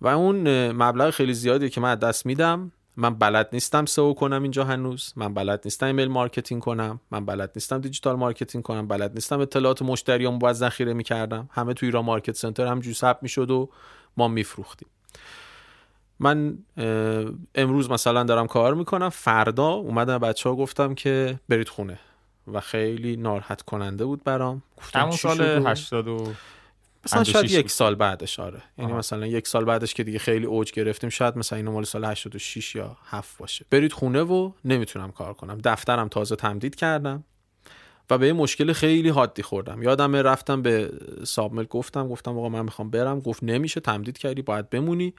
و اون مبلغ خیلی زیادی که من دست میدم من بلد نیستم سئو کنم اینجا هنوز. من بلد نیستم email marketing کنم. من بلد نیستم digital marketing کنم. بلد نیستم اطلاعات مشتریام باید ذخیره می‌کردم. همه تو ایران Market Center هم جو ثبت می‌شد و ما میفروختیم. من امروز مثلا دارم کار می‌کنم. فردا اومدم بچه ها گفتم که برید خونه. و خیلی ناراحت کننده بود برام. گفتم سال 80 مثلا شاید یک سال بعدش آره. یعنی مثلا یک سال بعدش که دیگه خیلی اوج گرفتیم شاید مثلا اینو مال سال 86 یا 7 باشه. برید خونه و نمی‌تونم کار کنم. دفترم تازه تمدید کردم و به یه مشکل خیلی حادی خوردم. یادم رفتم به سابمل گفتم گفتم آقا من می‌خوام برم. گفت نمیشه تمدید کردی باید بمونی.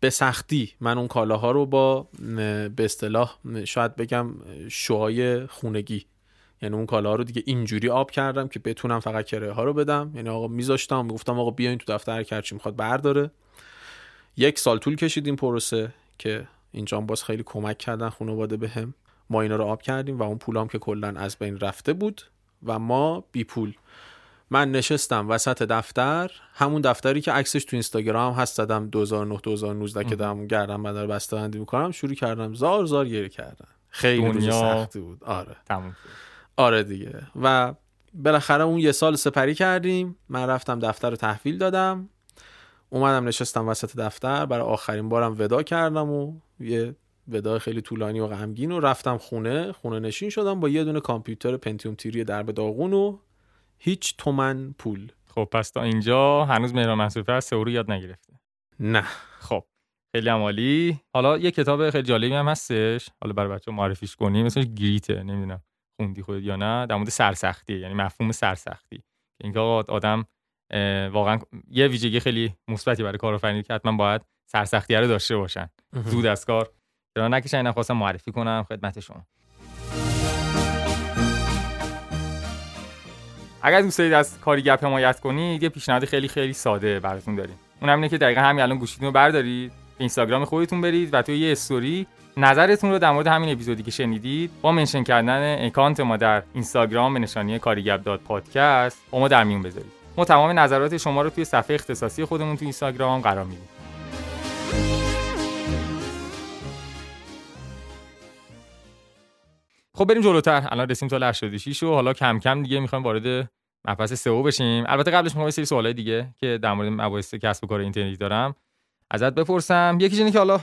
به سختی من اون کالاها رو با به اصطلاح شاید بگم شوهای خونگی یعنی اون کالا رو دیگه اینجوری آب کردم که بتونم فقط کرایه ها رو بدم. یعنی آقا میذاشتم گفتم آقا بیاین تو دفتر کرچی می‌خواد برداره. یک سال طول کشید این پروسه که اینجا باز خیلی کمک کردن خانواده بهم به ما اینا رو آب کردیم و اون پولام که کلا از بین رفته بود و ما بی پول. من نشستم وسط دفتر همون دفتری که عکسش تو اینستاگرام هست زدم 2009 2019 که دارم گردم بدار بسته بندی می‌کنم شروع کردم زار زار گریه کردن. خیلی دنیا. سختی بود. آره. تموم آره دیگه. و بالاخره اون یه سال سپری کردیم. من رفتم دفتر رو تحویل دادم. اومدم نشستم وسط دفتر. برای آخرین بارم ودا کردم و یه ودا خیلی طولانی و غمگین و رفتم خونه. خونه نشین شدم با یه دونه کامپیوتر پنتیوم تیری درب داغون و هیچ تومن پول. خب پس تا اینجا هنوز مهران منصوری از سئو یاد نگرفته؟ نه. خب خیلی عمالی حالا یه کتاب خیلی جالبی هم هستش. حالا برای بچه معرفیش کنیم. مثلا گریته. نمی‌دونم. خوندی خودت یا نه در مورد سرسختی یعنی مفهوم سرسختی. اینکه آدم واقعا یه ویژگی خیلی مثبتی برای کارآفرینی که حتما باید سرسختی رو داشته باشن زود از کار چرا نکشن اینا خواستم معرفی کنم خدمت شما. اگر دوست دارید از کاری گپ حمایت کنید یه پیشنهاد خیلی خیلی ساده براتون داریم. اون اینه که دقیقا همین الان گوشیتون رو بردارید به اینستاگرام خودتون برید و توی یه استوری نظرتون رو در مورد همین اپیزودی که شنیدید با منشن کردن اکانت ما در اینستاگرام به نشانی کاریگب داد پادکست با ما در میون بذارید. ما تمام نظرات شما رو توی صفحه اختصاصی خودمون توی اینستاگرام قرار میدیم. خب بریم جلوتر. الان رسیم سال 86 و حالا کم کم دیگه می‌خوایم وارد مبحث سئو بشیم. البته قبلش می‌خوام یه سری سوالای دیگه که در مورد مباحث کسب و کار اینترنتی دارم. ازت بپرسم. یکی اینه که حالا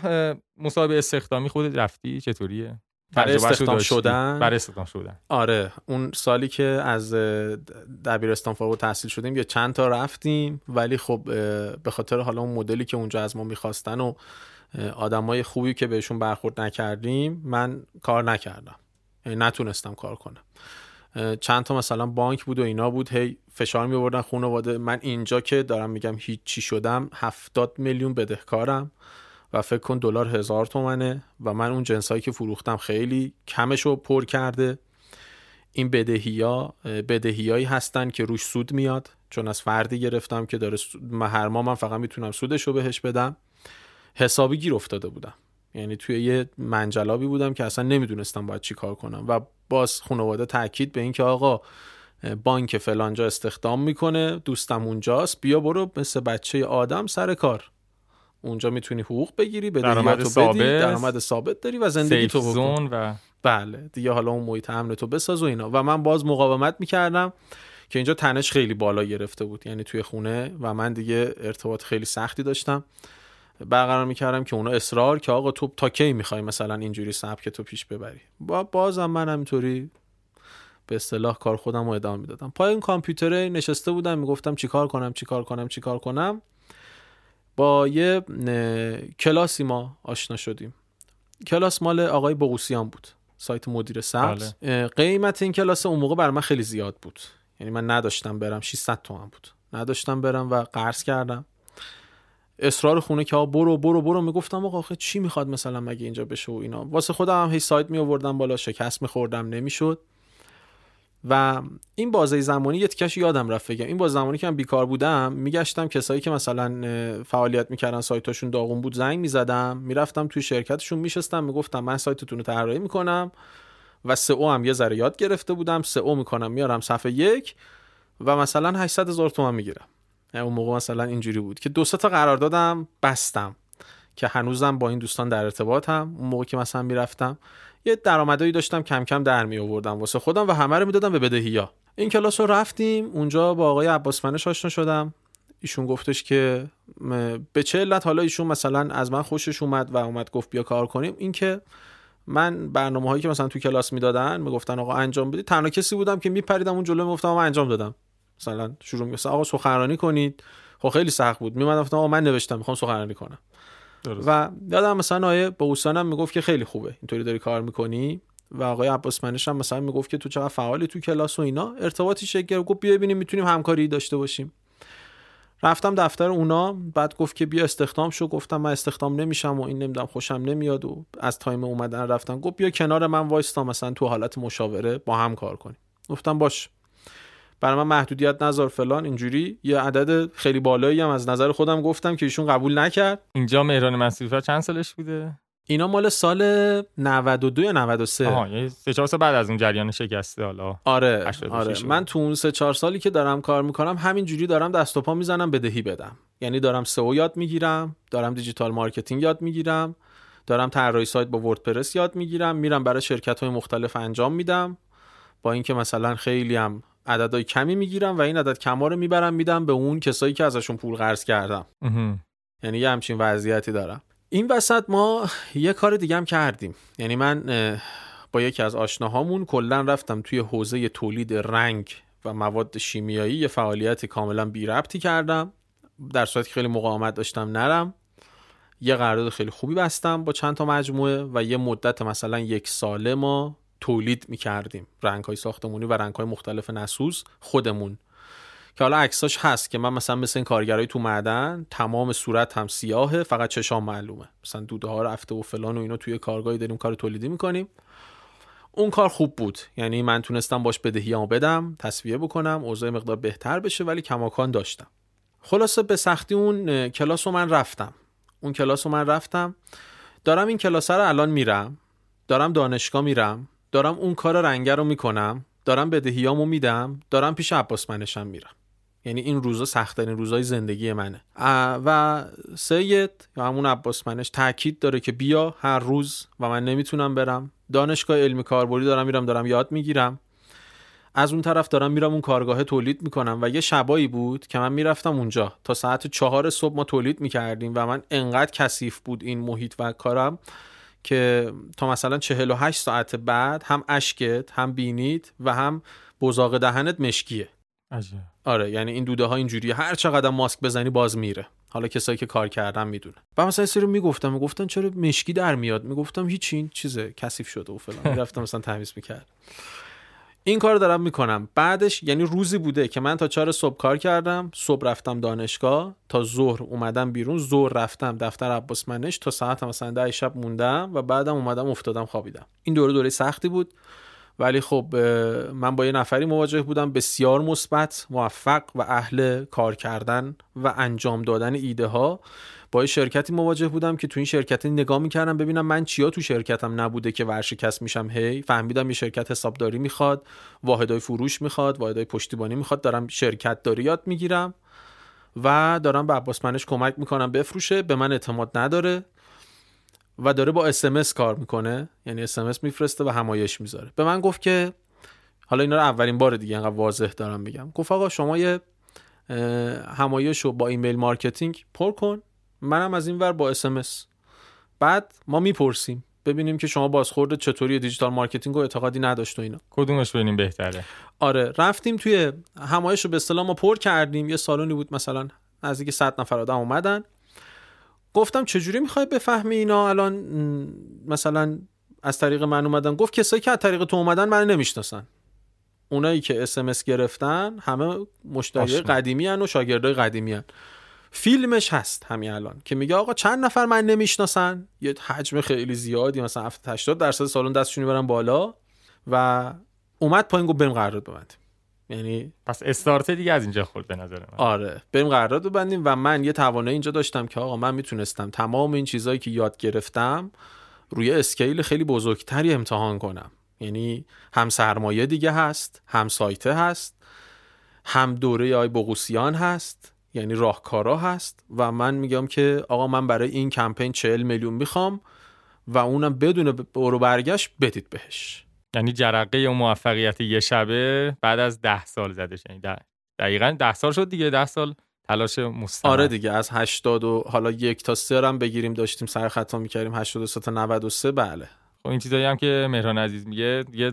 مصاحبه استخدامی خودت رفتی چطوریه؟ برای استخدام شدن؟ برای استخدام شدن. آره. اون سالی که از دبیرستان فارغ تحصیل شدیم یه چند تا رفتیم ولی خب به خاطر حالا اون مدلی که اونجا از ما می‌خواستن و آدمای خوبی که بهشون برخورد نکردیم من کار نکردم. یعنی نتونستم کار کنم. چند تا مثلا بانک بود و اینا بود. هی فشار می آوردن خانواده. من اینجا که دارم میگم هیچی شدم هفتاد میلیون بدهکارم و فکر کن دلار هزار تومنه و من اون جنسایی که فروختم خیلی کمشو پر کرده. این بدهی ها بدهیایی هستن که روش سود میاد. چون از فردی گرفتم که داره هر ماه من فقط می‌تونم سودش رو بهش بدم. حسابی گیر افتاده بودم. یعنی توی یه منجلابی بودم که اصلا نمی‌دونستم باید چی کار کنم. و باز خانواده تاکید به اینکه آقا بانک فلانجا استخدام می‌کنه دوستم اونجاست بیا برو مثل بچه آدم سر کار. اونجا می‌تونی حقوق بگیری به درآمد ثابت. درآمد ثابت داری و زندگی تو بکن. و بله دیگه حالا اون محیط امن تو بساز و اینا. و من باز مقاومت می‌کردم که اینجا تنش خیلی بالا گرفته بود یعنی توی خونه و من دیگه ارتباط خیلی سختی داشتم. برقرار می‌کردم که اونا اصرار که آقا تو تا کی می‌خوای مثلا اینجوری سبک تو پیش ببری. با بازم من همینطوری به اصطلاح کار خودم رو ادامه می‌دادم. پای این کامپیوتر نشسته بودم می‌گفتم چیکار کنم چیکار کنم چیکار کنم. با یه کلاسی ما آشنا شدیم. کلاس مال آقای بغوسیان بود سایت مدیر سبز. بله. قیمت این کلاس اون موقع بر من خیلی زیاد بود. یعنی من نداشتم برم 600 تومن بود. نداشتم برم و قرض کردم. اصرار خونه که برو برو برو. می‌گفتم آقا آخه چی می‌خواد مثلا مگه اینجا بشه و اینا. واسه خودم هم هی سایت می آوردم بالا شکست میخوردم نمی‌شد. و این بازه زمانی یه تیکش یادم رفت بگم. این بازه زمانی که من بیکار بودم میگشتم کسایی که مثلا فعالیت می‌کردن سایتاشون داغون بود زنگ می‌زدم. می‌رفتم توی شرکتشون میشستم می‌گفتم من سایتتون رو طراحی می‌کنم و او هم یه ذره یاد گرفته بودم. او می‌کنم میارم صفحه یک و مثلا 800 هزار تومن می‌گیرم. اون موقع مثلا اینجوری بود که دو تا قرار دادم بستم. که هنوزم با این دوستان در ارتباطم. اون موقع که مثلا می‌رفتم یه درآمدایی داشتم کم کم در می آوردم واسه خودم و همه رو می‌دادم به بدهیا. این کلاس رو رفتیم اونجا با آقای عباس منش آشنا شدم. ایشون گفتش که به چه علت حالا ایشون مثلا از من خوشش اومد و اومد گفت بیا کار کنیم. اینکه من برنامه هایی که مثلا تو کلاس می‌دادن می‌گفتن آقا انجام بدید. تنها کسی بودم که میپریدم اون جلو می‌گفتم من انجام دادم. مثلا شروع می‌گفتم آقا سخنرانی کنید. خب خیلی سخت بود. میومدم گفتم آقا من نوشتم می‌خوام سخنرانی کنم. و یادم مثلا آیه با اوسانم می‌گفت که خیلی خوبه. اینطوری داری کار می‌کنی. و آقای عباس منش هم مثلا می‌گفت که تو چقدر فعالی تو کلاس و اینا. ارتباطی شکل گفت بیا ببینیم می‌تونیم همکاری داشته باشیم. رفتم دفتر اونا. بعد گفت که بیا استخدام شو. گفتم من استخدام نمیشم و این نمی‌دونم خوشم نمیاد و از time اومدن رفتن. گفت بیا کنار من وایستا مثلا تو حالت مشاوره با هم کار کنیم. گفتم باش. برای من محدودیت نذار فلان اینجوری. یه عدد خیلی بالایی هم از نظر خودم گفتم که ایشون قبول نکرد. اینجا مهران مسیفر چند سالش بوده؟ اینا مال سال 92 یا 93 آها یعنی سه چهار سال بعد از اون جریان شکسته حالا. آره آره. من تو اون سه چهار سالی که دارم کار می‌کنم همین جوری دارم دست و پا می‌زنم بدهی بدم. یعنی دارم سئو یاد می‌گیرم دارم digital marketing یاد می‌گیرم دارم طراحی سایت با WordPress یاد می‌گیرم میرم برای شرکت های مختلف انجام میدم. با اینکه مثلا خیلی هم عددهای کمی می‌گیرم و این عدد کما رو می‌برم میدم به اون کسایی که ازشون پول قرض کردم. یعنی یه همچین وضعیتی دارم. این وسط ما یه کار دیگه هم کردیم. یعنی من با یکی از آشناهامون کلا رفتم توی حوزه تولید رنگ و مواد شیمیایی. یه فعالیت کاملا بی ربطی کردم. در صورتی که خیلی مقاومت داشتم نرم. یه قرارداد خیلی خوبی بستم با چند تا مجموعه و یه مدت مثلا یک ساله ما تولید می‌کردیم. رنگ های ساختمونی و رنگ های مختلف نسوز خودمون. که حالا عکساش هست که من مثلا مثل این کارگرای تو معدن تمام صورت هم سیاهه فقط چشام معلومه. مثلا دوده ها رفته و فلان و اینا توی کارگاهی داریم کار تولیدی می‌کنیم. اون کار خوب بود. یعنی من تونستم باش بدهیامو بدم تصویه بکنم اوضاع مقدار بهتر بشه ولی کماکان داشتم. خلاصه به سختی اون کلاس رو من رفتم. اون کلاس رو من رفتم. دارم این کلاس رو الان میرم. دارم دانشگاه میرم. دارم اون کار رنگه رو می‌کنم دارم بدهیامو میدم دارم پیش عباس منشم میرم. یعنی این روزا سختترین روزای زندگی منه. و سید یا همون عباس منش تاکید داره که بیا هر روز و من نمی‌تونم برم. دانشگاه علمی کاربردی دارم میرم دارم یاد می‌گیرم. از اون طرف دارم میرم اون کارگاه تولید می‌کنم و یه شبایی بود که من می‌رفتم اونجا. تا ساعت چهار صبح ما تولید می‌کردیم و من انقدر کثیف بود این محیط و کارم. که تا مثلا 48 ساعت بعد هم اشکت هم بینید و هم بزاق دهنت مشکیه. عجب. آره یعنی این دوده ها اینجوری هر چقدر ماسک بزنی باز میره. حالا کسایی که کار کردن می‌دونه و مثلا سری می‌گفتم می‌گفتن چرا مشکی در میاد؟ می‌گفتم هیچ این چیزه کثیف شده و فلان. می‌رفتم مثلا تمیز می‌کرد این کار دارم می‌کنم. بعدش یعنی روزی بوده که من تا چهار صبح کار کردم صبح رفتم دانشگاه تا ظهر اومدم بیرون ظهر رفتم دفتر عباس منش تا ساعت مثلا ده شب موندم و بعدم اومدم افتادم خوابیدم. این دوره دوره سختی بود. ولی خب من با یه نفری مواجه بودم بسیار مثبت موفق و اهل کار کردن و انجام دادن ایده ها با شرکتی مواجه بودم که تو این شرکت نگاه می‌کردم ببینم من چیا تو شرکتم نبوده که ورشکست میشم. هی فهمیدم یه شرکت حسابداری می‌خواد واحدای فروش می‌خواد واحدای پشتیبانی می‌خواد دارم شرکت داری یاد می‌گیرم و دارم به عباس منش کمک می‌کنم. بفروشه به من اعتماد نداره و داره با SMS کار می‌کنه. یعنی SMS میفرسته و همایش می‌ذاره. به من گفت که حالا اینا رو اولین بار دیگه انقدر واضح دارم میگم گفت آقا شما یه همایش رو با email marketing پر کن. منم از این ور با SMS بعد ما می‌پرسیم ببینیم که شما بازخورد چطوری digital marketing و اعتقادی نداشت و اینا. کدومش ببینیم بهتره؟ آره رفتیم توی همایش رو به اصطلاح ما پر کردیم. یه سالونی بود مثلا نزدیک 100 نفر آدم اومدن. گفتم چجوری می‌خوای بفهمی اینا؟ الان مثلا از طریق من اومدن. گفت کسایی که از طریق تو اومدن من نمی‌شناسن. اونایی که اسمس گرفتن همه مشتری قدیمی هن و شاگردای قدیمی هن. فیلمش هست همین الان که میگه آقا چند نفر من نمی‌شناسن؟ یه حجم خیلی زیادی مثلا 80 درصد سالن دستشون برن بالا و اومد پایین گفت بریم قرارداد ببندیم. یعنی پس استارت دیگه از اینجا خورد به نظر من. آره بریم قرارداد ببندیم و من یه توانایی اینجا داشتم که آقا من می‌تونستم تمام این چیزهایی که یاد گرفتم روی اسکیل خیلی بزرگتری امتحان کنم. یعنی هم سرمایه دیگه هست هم سایته هست هم دوره آی بغوسیان هست. یعنی راهکارا هست و من میگم که آقا من برای این کمپین 40 میلیون می‌خوام و اونم بدون برو برگشت بدید بهش. یعنی جرقه و موفقیت یه شبه بعد از ده سال زده یعنی دقیقا ده سال شد دیگه ده سال تلاش مستمر. آره دیگه از 80 و حالا یک تا سه هم بگیریم داشتیم سعی خطا می‌کردیم 83 تا 93 بله. خب این چیزایی هم که مهران عزیز میگه یه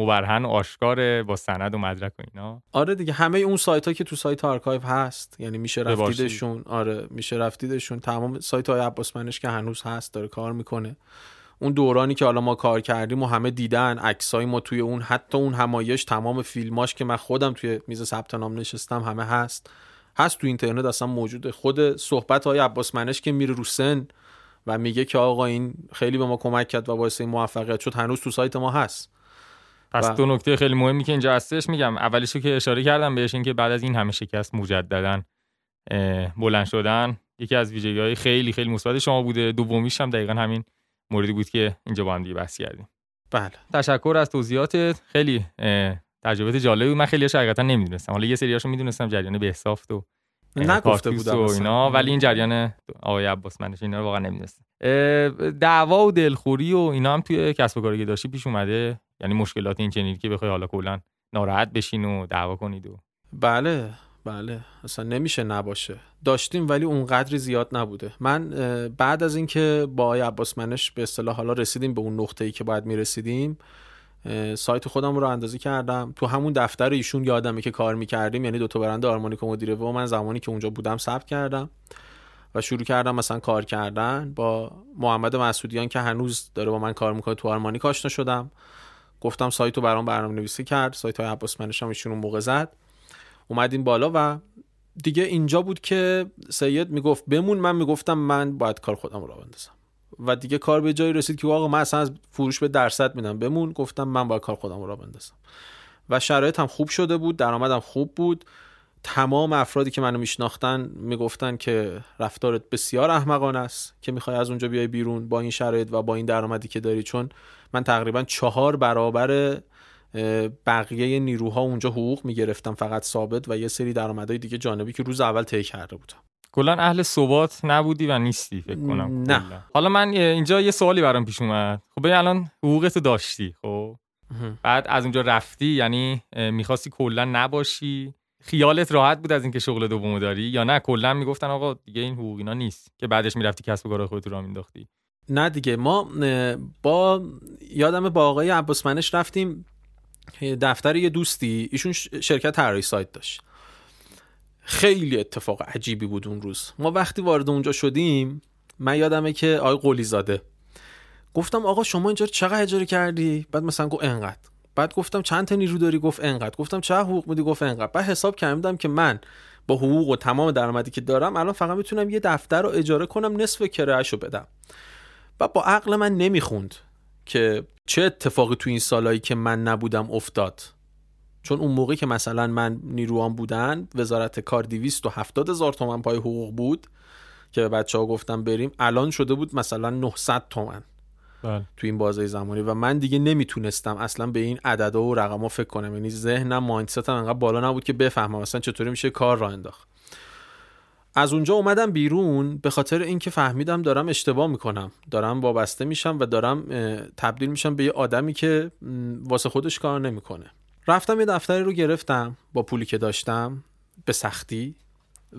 مبرهن آشکاره با سند و مدرک و اینا. آره دیگه همه اون سایت ها که تو سایت آرکایو هست یعنی میشه رفتیدشون آره میشه رفتیدشون. تمام سایت های عباس منش که هنوز هست داره کار می‌کنه. اون دورانی که حالا ما کار کردیم و همه دیدن عکسای ما توی اون حتی اون همایش تمام فیلماش که من خودم توی میز ثبت نام نشستم همه هست. هست تو اینترنت اصلا موجوده خود صحبت های عباس منش که میره رو سن و میگه که آقا این خیلی به ما کمک کرد و باعث این موفقیت شد هنوز تو سایت ما هست. پس دو نکته خیلی مهمی که اینجا هستش میگم. اولیشو که اشاره کردم بهش این که بعد از این همه شکست مجددا بلند شدن یکی از ویژگی های خیلی خیلی مثبت شما بوده. دومیش هم دقیقا همین موردی بود که اینجا با هم دیگه بحث کردیم. بله. تشکر از توضیحاتت خیلی تجربه جالبی من خیلی حقیقتا نمی‌دونستم. حالا یه سریاشو می‌دونستم جریان بهسافت و نگفته بودم و اینا ولی این جریان آقای عباس منش اینا رو واقعا نمی‌دونستم. دعوا و دلخوری و اینا هم توی کسب و کاری داشتی پیش اومده؟ یعنی مشکلات این چنینی که بخوای حالا کلا ناراحت بشین و دعوا کنید و بله بله. اصلا نمیشه نباشه. داشتیم ولی اونقدری زیاد نبوده. من بعد از اینکه با آقای عباس منش به اصطلاح حالا رسیدیم به اون نقطه ای که باید می‌رسیدیم سایت خودم رو اندازی کردم. تو همون دفتر ایشون یادمه که کار می‌کردیم یعنی دو تا برند آرمانیک مدیره و من زمانی که اونجا بودم ثبت کردم و شروع کردم مثلا کار کردن با محمد مسعودیان که هنوز داره با من کار می‌کنه تو آرمانیک آشنا شدم. گفتم سایت رو برام برنامه نویسی کرد. سایت های عباس منش هم ایشون موقع زد. اومدیم بالا و دیگه اینجا بود که سید می‌گفت بمون. من می‌گفتم من باید کار خودم رو بندازم. و دیگه کار به جایی رسید که آقا من اصلا از فروش به درصد میدم. بمون. گفتم من باید کار خودم رو بندازم. و هم خوب شده بود. درآمدم خوب بود. تمام افرادی که منو میشناختن می‌گفتن که رفتارت بسیار احمقانه است که می‌خوای از اونجا بیای بیرون با این شرایط و با این درآمدی که داری. چون من تقریبا چهار برابر بقیه نیروها اونجا حقوق می‌گرفتم. فقط ثابت و یه سری درآمدهای دیگه جانبی که روز اول طی کرده بودم. کلا اهل ثبات نبودی و نیستی فکر کنم نه. حالا من اینجا یه سوالی برام پیش اومد. خب الان حقوقت داشتی خب؟ بعد از اونجا رفتی یعنی می‌خواستی کلا نباشی؟ خیالت راحت بود از اینکه شغل دومو داری یا نه؟ کلا می‌گفتن آقا دیگه این حقوق اینا نیست که بعدش می‌رفتی کسب و کار خودت رو مینداختی نه دیگه. ما با یادم با آقای عباس منش رفتیم دفتر یه دوستی ایشون شرکت طراحی سایت داشت. خیلی اتفاق عجیبی بود اون روز. ما وقتی وارد اونجا شدیم من یادمه که آقای قلی زاده. گفتم آقا شما اینجا چقدر اجاره کردی؟ بعد مثلا گفت انقدر. بعد گفتم چند تا نیرو داری؟ گفت انقدر. گفتم چه حقوق میدی؟ گفت انقدر. بعد حساب کردم که من با حقوق و تمام درآمدی که دارم الان فقط می‌تونم یه دفتر رو اجاره کنم نصف کرایه‌شو بدم. و با عقل من نمی‌خوند که چه اتفاقی تو این سالایی که من نبودم افتاد. چون اون موقعی که مثلا من نیروان بودن وزارت کار 270 هزار تومن پای حقوق بود که به بچه ها گفتم بریم. الان شده بود مثلا 900 تومن بله. تو این بازه زمانی و من دیگه نمی‌تونستم اصلا به این عددا و رقما فکر کنم. یعنی ذهنم مایندستم انقدر بالا نبود که بفهمم اصلا چطوری میشه کار را انداخت. از اونجا اومدم بیرون به خاطر اینکه فهمیدم دارم اشتباه می‌کنم. دارم وابسته میشم و دارم تبدیل میشم به یه آدمی که واسه خودش کار نمی‌کنه. رفتم یه دفتری رو گرفتم با پولی که داشتم به سختی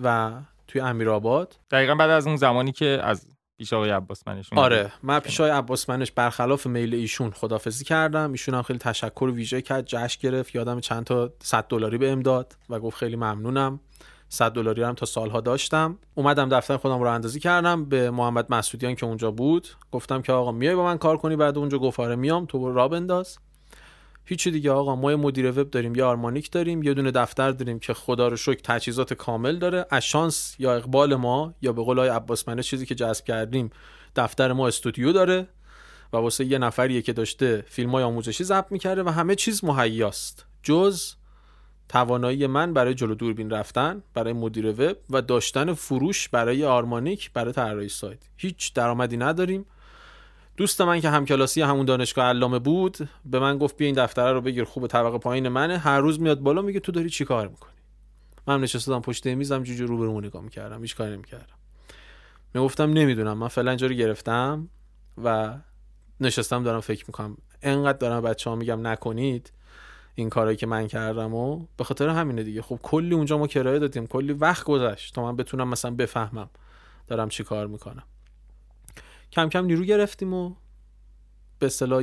و توی امیرآباد. دقیقا بعد از اون زمانی که از پیش آقای عباس منش آره من پیش آقای عباس منش برخلاف میل ایشون خدافزی کردم. ایشون هم خیلی تشکر ویژه کرد جشن گرفت یادم چند تا 100 دلاری به داد و گفت خیلی ممنونم. 100 دلاری هم تا سالها داشتم. اومدم دفتر خودم رو اندازی کردم به محمد مسعودیان که اونجا بود. گفتم که آقا میای با من کار کنی بعد اونجا گفت آره میام تو را بنداز. هیچی دیگه آقا ما یه مدیر وب داریم یه آرمانیک داریم یه دونه دفتر داریم که خدا رو شکر تجهیزات کامل داره. از شانس یا اقبال ما یا به قول آقای عباس منه چیزی که جذب کردیم دفتر ما استودیو داره و واسه یه نفریه که داشته فیلم های آموزشی ضبط می‌کرده و همه چیز مهیاست. جز توانایی من برای جلو دوربین رفتن برای مدیر وب و داشتن فروش برای آرمانیک برای طراحی سایت. هیچ درآمدی نداریم. دوست من که همکلاسی همون دانشگاه علامه بود به من گفت بیا این دفتره رو بگیر خوب طبقه پایین منه. هر روز میاد بالا میگه تو داری چی کار می‌کنی؟ من نشستم پشت میزم جوجه رو برو نگاه می‌کردم هیچ کاری نمی‌کردم. می‌گفتم نمی‌دونم من فعلا رو گرفتم و نشستم دارم فکر می‌کنم. انقدر دارم بچه ها میگم نکنید این کارایی که من کردم و به خاطر همینه دیگه. خب کلی اونجا ما کرایه دادیم کلی وقت گذشت تا من بتونم مثلا بفهمم دارم چی کار می‌کنم. کم کم نیرو گرفتیم و به اصطلاح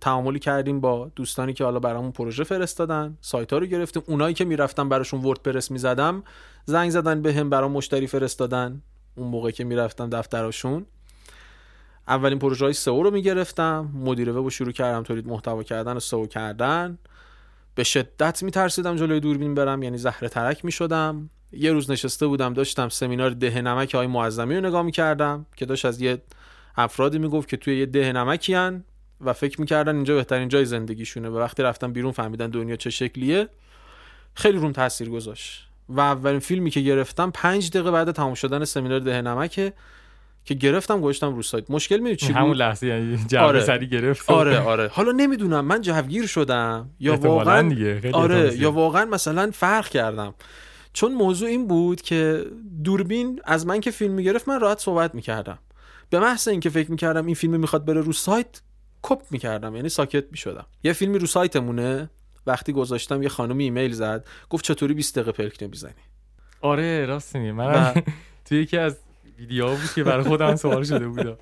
تعاملی کردیم با دوستانی که حالا برامون پروژه فرستادن سایت ها رو گرفتیم. اونایی که می‌رفتم براشون وردپرس می‌زدم زنگ زدن به هم برام مشتری فرستادن اون موقع که می‌رفتم دفتراشون اولین پروژه های سئو رو می‌گرفتم مدیر وب شروع کردم تولید محتوا کردن و سئو کردن. به شدت میترسیدم جلوی دوربین برم یعنی زهره ترک می‌شدم. یه روز نشسته بودم داشتم سمینار ده نمک های معظمی رو نگاه می‌کردم که داشت از یه افرادی می‌گفت که توی یه ده نمکی هن و فکر می‌کردن اینجا بهترین جای زندگیشونه. و وقتی رفتم بیرون فهمیدن دنیا چه شکلیه خیلی روم تاثیر گذاشت. و اولین فیلمی که گرفتم پنج دقیقه بعد تمام شدن سمینار ده نمکه که گرفتم گذاشتم رو سایت. مشکل می‌دونی چی همون لحظه یعنی آره. سری گرفت. آره آره. حالا نمی‌دونم من جوگیر شدم یا واقعا دیگه. آره یا واقعا مثلا فرق کردم. چون موضوع این بود که دوربین از من که فیلم می‌گرفت من راحت صحبت می‌کردم. به محض اینکه فکر می‌کردم این فیلم می‌خواد بره رو سایت کپ می‌کردم یعنی ساکت می‌شدم. یه فیلمی رو سایتمونه. وقتی گذاشتم یه خانمی ایمیل زد گفت چطوری 20 دقیقه پلک نمی‌زنی؟ آره راست میگی من توی یکی از ویدیو بود که برای خودم سوال شده بود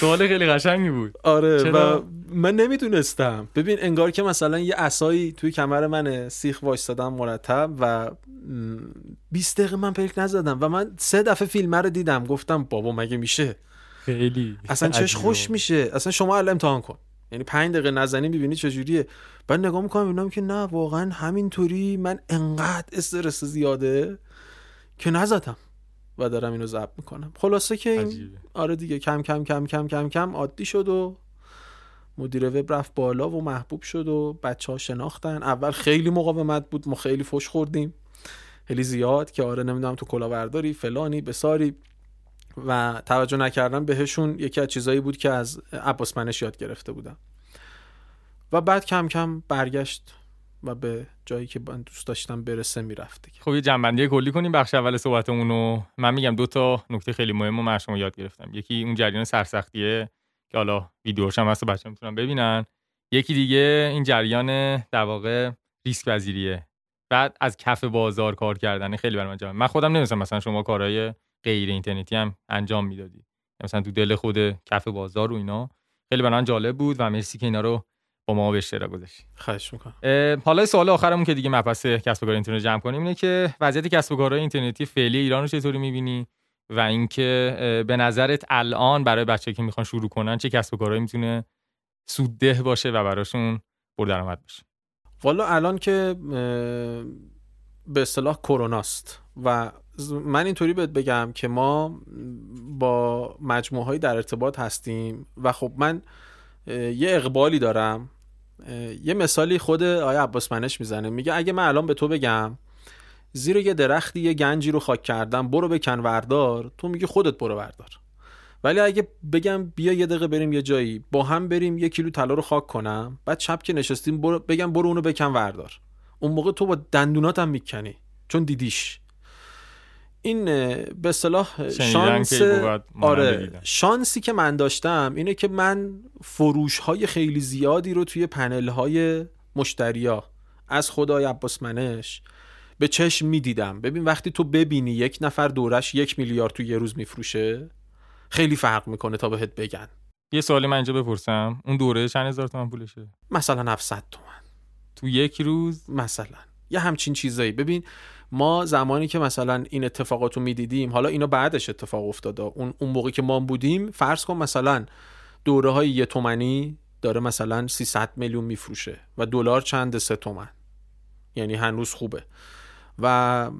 سوال خیلی قشنگی بود. آره و من نمی‌دونستم. ببین انگار که مثلا یه اسایی توی کمر من سیخ وایستادم مرتب و 20 دقیقه من پلک نزدم و من سه دفعه فیلم رو دیدم. گفتم بابا مگه میشه؟ خیلی اصلا چش خوش میشه. اصلا شما الان امتحان کن. یعنی پنج دقیقه نزنی ببینی چجوریه بعد نگاه می‌کنم اینم که نه واقعا همینطوری. من انقدر استرس زیاده که نزدم. و دارم اینو ضبط می‌کنم. خلاصه که این آره دیگه کم کم کم کم کم کم عادی شد و مدیر وب رفت بالا و محبوب شد و بچه ها شناختن. اول خیلی مقاومت بود ما خیلی فش خوردیم. خیلی زیاد که آره نمی‌دونم تو کلاورداری فلانی بساری. و توجه نکردن بهشون. یکی از چیزایی بود که از عباس منش یاد گرفته بودم. و بعد کم کم برگشت و به جایی که من دوست داشتم برسه می‌رفته خب یه جنبندی کلی کنیم بخش اول صحبتمون رو. من میگم دو تا نکته خیلی مهم من شما یاد گرفتم. یکی اون جریان سرسختیه که حالا ویدیوش هم هست بچه می‌تونن ببینن. یکی دیگه این جریان در واقع ریسک پذیریه بعد از کف بازار کار کردن. خیلی برام جالب من خودم نمی‌دونم مثلا شما کارهای غیر اینترنتی هم انجام می‌دادی. مثلا تو دل خود کف بازار و اینا. خیلی برام جالب بود و مرسی که اینا رو با ما به اشتراک گذاشتی. خواهش می‌کنم. حالا سوال آخرمون که دیگه مبحث کسب و کار اینترنتی جمع کنیم اینه که وضعیت کسب و کارهای اینترنتی فعلی ایران رو چطوری می‌بینی؟ و اینکه به نظرت الان برای بچه که می‌خوان شروع کنن چه کسب و کارهایی می‌تونه سودده باشه و براشون پر درآمد بشه والا الان که به اصطلاح کروناست. و من اینطوری بهت بگم که ما با مجموعه در ارتباط هستیم و خب من یه اقبالی دارم یه مثالی خود آیا عباس منش می‌زنه. میگه اگه من الان به تو بگم زیر یه درختی یه گنجی رو خاک کردم برو بکن وردار تو میگی خودت برو وردار ولی اگه بگم بیا یه دقیقه بریم یه جایی با هم بریم یه کیلو طلا رو خاک کنم بعد شب که نشستیم برو بگم برو اونو بکن وردار اون موقع تو با دندونات هم می‌کنی چون دیدیش. این به اصطلاح شانس آره شانسی که من داشتم اینه که من فروش های خیلی زیادی رو توی پنل های مشتریا از خدای عباس منش به چشم می‌دیدم. ببین وقتی تو ببینی یک نفر دورش یک میلیارد تو یه روز میفروشه خیلی فرق می‌کنه تا بهت بگن. یه سوالی من اینجا بپرسم. اون دوره چند هزار تومن پولشه؟ مثلا 700 تومن تو یک روز؟ مثلا. یه همچین چیزایی. ببین ما زمانی که مثلا این اتفاقات رو می‌دیدیم حالا اینا بعدش اتفاق افتاده. اون اون موقعی که ما بودیم فرض کن مثلا دوره های یه تومنی داره مثلا 300 میلیون میفروشه و دلار چند سه تومن. یعنی هنوز خوبه. و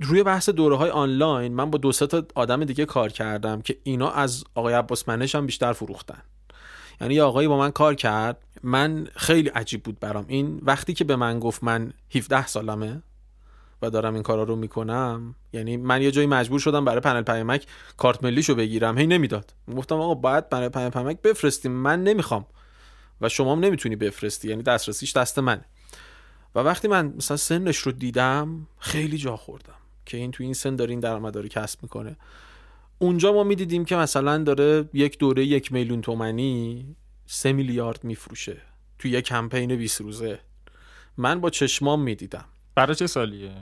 روی بحث دوره های آنلاین من با دو تا آدم دیگه کار کردم که اینا از آقای عباس منش هم بیشتر فروختن. یعنی یه آقایی با من کار کرد. من خیلی عجیب بود برام. این وقتی که به من گفت من 17 سالمه و دارم این کارا رو می‌کنم. یعنی من یه جایی مجبور شدم برای پنل پیامک کارت ملیشو بگیرم. هی نمی‌داد. گفتم آقا باید پنل پیامک بفرستیم. من نمی‌خوام. و شما هم نمی‌تونی بفرستی. یعنی دسترسیش دست منه. و وقتی من مثلا سنش رو دیدم خیلی جا خوردم که این تو این سن داره این کسب می‌کنه. اونجا ما می‌دیدیم که مثلا داره یک دوره یک میلیون تومنی سه میلیارد میفروشه تو یک کمپین 20 روزه. من با چشمام می‌دیدم. برای چه سالیه؟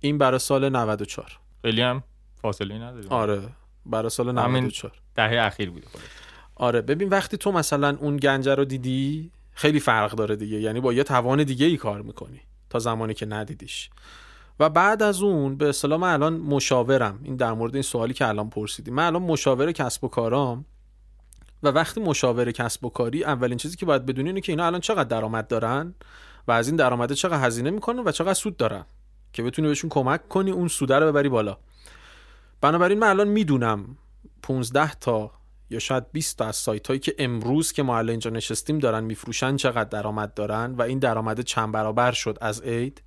این برای سال 94 خیلی هم فاصله نداره. آره برای سال 94 دهه اخیر بوده آره ببین وقتی تو مثلا اون گنجه رو دیدی خیلی فرق داره دیگه. یعنی با یه توان دیگه ای کار می‌کنی تا زمانی که ندیدیش. و بعد از اون به اصطلاح من الان مشاورم. این در مورد این سوالی که الان پرسیدی. من الان مشاور کسب و کارام. و وقتی مشاور کسب و کاری اولین چیزی که باید بدونی اینه که اینا الان چقدر درآمد دارن. و از این درآمده چقدر هزینه می‌کنن و چقدر سود دارن که بتونی بهشون کمک کنی اون سوده رو ببری بالا. بنابراین من الان می‌دونم 15 تا یا شاید 20 تا از سایت هایی که امروز که ما الان اینجا نشستیم دارن میفروشن چقدر درآمد دارن و این درآمد چند برابر شد از عید.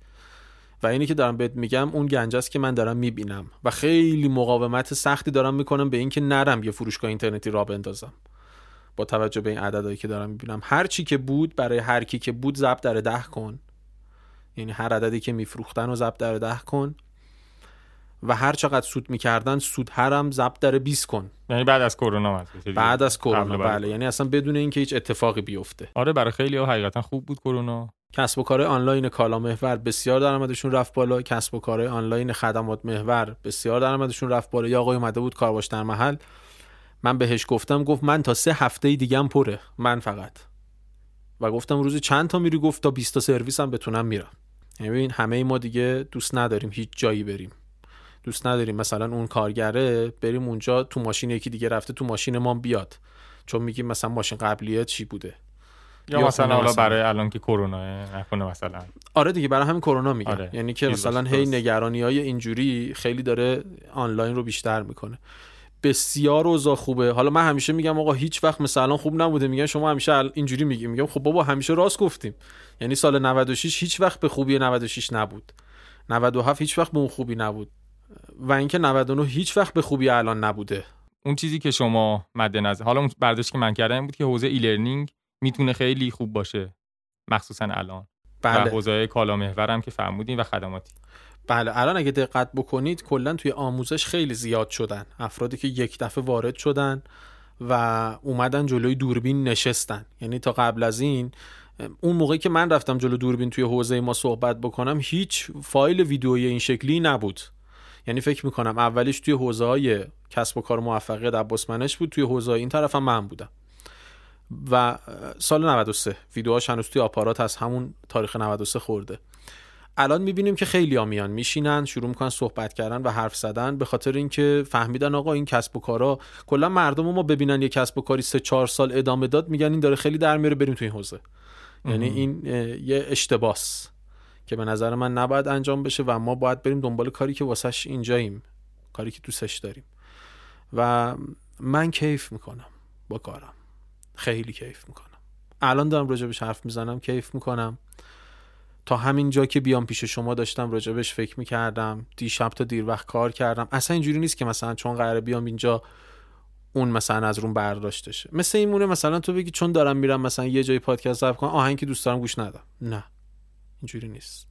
و اینی که دارم بهت میگم اون گنج است که من دارم می‌بینم و خیلی مقاومت سختی دارم می‌کنم به اینکه نرم یه فروشگاه اینترنتی را بندازم. با توجه به این عددهایی که دارم می‌بینم هر چی که بود برای هر کی که بود ضبط در ده کن. یعنی هر عددی که میفروختن رو ضبط در ده کن و هر چقدر سود می‌کردن سود هرم ضبط در 20 کن. یعنی بعد از کرونا بعد از کرونا بله. یعنی اصلا بدون اینکه هیچ اتفاقی بیفته. آره برای خیلی ها حقیقتا خوب بود کرونا. کسب و کار آنلاین کالا محور بسیار درآمدشون رفت بالا. کسب و کار آنلاین خدمات محور بسیار درآمدشون رفت بالا. یا آقای اومده بود کارباش در محل. من بهش گفتم گفت من تا سه هفته دیگه هم پره. من فقط. و گفتم روزی چند تا میری؟ گفت تا 20 تا سرویس هم بتونم میرم. یعنی ببین همه ما دیگه دوست نداریم هیچ جایی بریم. دوست نداریم مثلا اون کارگره بریم اونجا تو ماشین یکی دیگه رفته تو ماشین ما بیاد. چون میگیم مثلا ماشین قبلیه چی بوده؟ یا, مثلا حالا برای الان که کرونا نکنه مثلا. آره دیگه برای همین کرونا میگه. آره. یعنی که مثلا هی نگرانی های اینجوری خیلی داره آنلاین رو بیشتر می‌کنه. بسیار اوضاع خوبه. حالا من همیشه میگم آقا هیچ وقت مثلا خوب نبوده. میگن شما همیشه اینجوری میگی. میگم خب بابا همیشه راست گفتیم. یعنی سال 96 هیچ وقت به خوبی 96 نبود. 97 هیچ وقت به اون خوبی نبود. و اینکه 99 هیچ وقت به خوبی الان نبوده. اون چیزی که شما مد نظر حالا اون برداشت که من کردم بود که حوزه ای لرنینگ می‌تونه خیلی خوب باشه. مخصوصا الان. بله. و حوزه کالا محورم که فرمودین و خدماتی. بله الان اگه دقت بکنید کلا توی آموزش خیلی زیاد شدن. افرادی که یک دفعه وارد شدن و اومدن جلوی دوربین نشستن. یعنی تا قبل از این اون موقعی که من رفتم جلو دوربین توی حوزه ما صحبت بکنم هیچ فایل ویدیویی این شکلی نبود. یعنی فکر می‌کنم اولیش توی حوزه های کسب و کار موفقیت عباس منش بود توی حوزه این طرف هم من بودم. و سال 93 ویدیوهاش هنوز توی آپارات از همون تاریخ 93 خورده. الان می‌بینیم که خیلی میان میشینن شروع می‌کنن صحبت کردن و حرف زدن به خاطر اینکه فهمیدن آقا این کسب و کارا کلا مردم ما ببینن یه کسب و کاری سه چهار سال ادامه داد میگن این داره خیلی در میاره بریم تو این حوزه. یعنی این یه اشتباس که به نظر من نباید انجام بشه و ما باید بریم دنبال کاری که واسش اینجاییم کاری که دوستش داریم. و من کیف می‌کنم با کارم. خیلی کیف می‌کنم. الان دارم راجبش حرف می‌زنم کیف می‌کنم. تا همین جا که بیام پیش شما داشتم راجبش فکر می‌کردم. دیشب تا دیر وقت کار کردم. اصلا اینجوری نیست که مثلا چون قراره بیام اینجا اون مثلا از رون برداشته شه. مثل این مونه مثلا تو بگی چون دارم میرم مثلا یه جای پادکست ضبط کنم آهنگ که دوست دارم گوش ندم. نه. اینجوری نیست.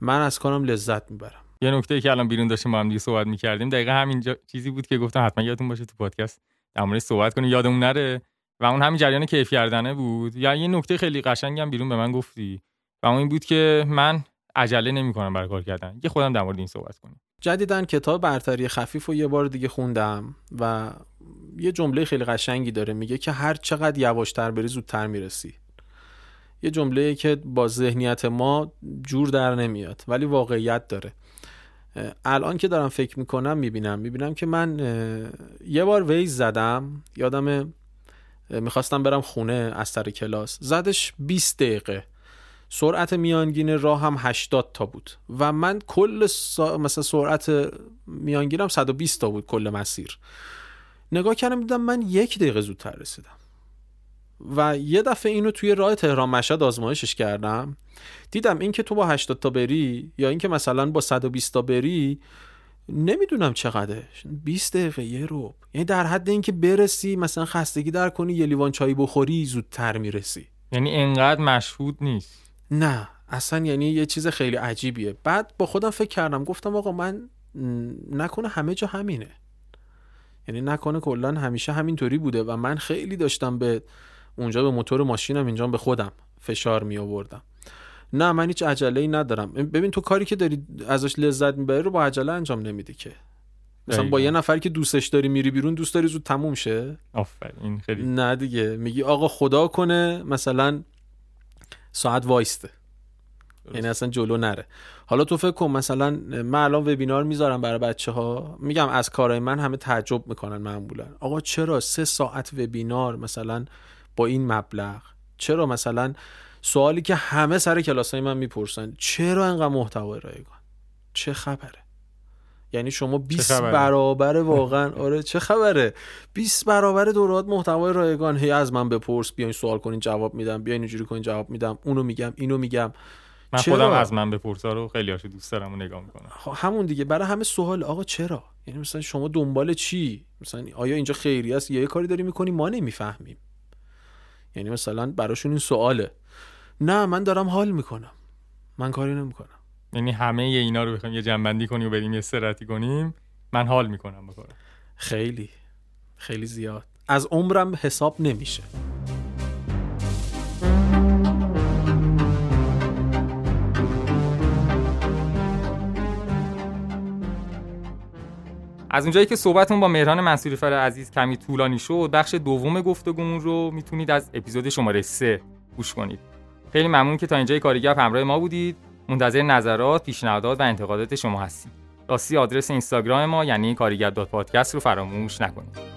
من از کارم لذت می‌برم. یه نکته که الان بیرون داشتیم با هم دیگه صحبت می‌کردیم دقیقا همین چیزی بود که گفتم حتما یادتون باشه تو پادکست در مورد صحبت کنی یادمون نره و اون همین جریان کیف کردنه بود. یا یه نکته خیلی قشنگی هم بیرون به من گفتی. و اون این بود که من عجله نمی‌کنم برای کار کردن. یه خودم در مورد این صحبت کنیم. جدیدن کتاب برتری خفیف و یه بار دیگه خوندم و یه جمله خیلی قشنگی داره. میگه که هر چقدر یواشتر بری زودتر می‌رسی. یه جمله که با ذهنیت ما جور در نمیاد ولی واقعیت داره. الان که دارم فکر می‌کنم می‌بینم. می‌بینم که من یه بار ویز زدم. یادم می‌خواستم برم خونه از سر کلاس. زدش 20 دقیقه. سرعت میانگین راه هم 80 تا بود. و من کل سا... مثلا سرعت میانگینم 120 تا بود کل مسیر. نگاه کردم دیدم من یک دقیقه زودتر رسیدم. و یه دفعه اینو توی راه تهران مشهد آزمایشش کردم. دیدم اینکه تو با 80 تا بری یا اینکه مثلا با 120 تا بری نمی‌دونم چقدر 20 دقیقه یه رو یعنی در حد اینکه برسی مثلا خستگی در کنی یه لیوان چای بخوری زودتر می‌رسی. یعنی انقدر مشهود نیست. نه اصلا یعنی یه چیز خیلی عجیبیه. بعد با خودم فکر کردم گفتم آقا من نکنه همه جا همینه. یعنی نکنه کلا همیشه همینطوری بوده و من خیلی داشتم به اونجا به موتور ماشینم اینجا به خودم فشار می آوردم نه من هیچ عجله ای ندارم. ببین تو کاری که داری ازش لذت می‌بری رو با عجله انجام نمیدی که. مثلا با یه نفر که دوستش داری میری بیرون دوست داری زود تموم شه. آفرین خیلی نه دیگه. میگی آقا خدا کنه مثلا ساعت وایسته. یعنی اصلا جلو نره. حالا تو فکر کن مثلا من الان وبینار می‌ذارم برای بچه ها میگم از کارهای من همه تعجب می‌کنن معمولا. آقا چرا سه ساعت وبینار مثلا با این مبلغ؟ چرا مثلا سوالی که همه سر کلاس های من می‌پرسن چرا انقدر محتوای رایگان؟ چه خبره؟ یعنی شما 20 برابر واقعا آره چه خبره؟ 20 برابر دورات محتوای رایگان. هی از من بپرس بیاین سوال کنین جواب میدم. بیاین اینجوری کنین جواب میدم. اونو میگم اینو میگم. من چرا؟ خودم از من بپرسا رو خیلی هاشو دوست دارم و نگاه می‌کنم. خب، همون دیگه. برای همه سوال آقا چرا؟ یعنی مثلا شما دنبال چی؟ مثلا آیا اینجا خیری است؟ یا یه کاری داری می‌کنی؟ ما نمی‌فهمیم. یعنی مثلا براشون این سواله. نه من دارم حال می‌کنم. من کاری نمی‌کنم. یعنی همه اینا رو بخوایم یه جنبندی کنیم و بریم یه سرعتی کنیم من حال می‌کنم بکنم خیلی. خیلی زیاد. از عمرم حساب نمیشه. از اونجایی که صحبتمون با مهران منصوری فر عزیز کمی طولانی شد بخش دوم گفتگومون رو می‌تونید از اپیزود شماره 3 گوش کنید. خیلی ممنون که تا اینجای کاریگپ همراه ما بودید. منتظر نظرات پیشنهادات و انتقادات شما هستیم. راستی آدرس اینستاگرام ما یعنی کاریگر پادکست رو فراموش نکنید.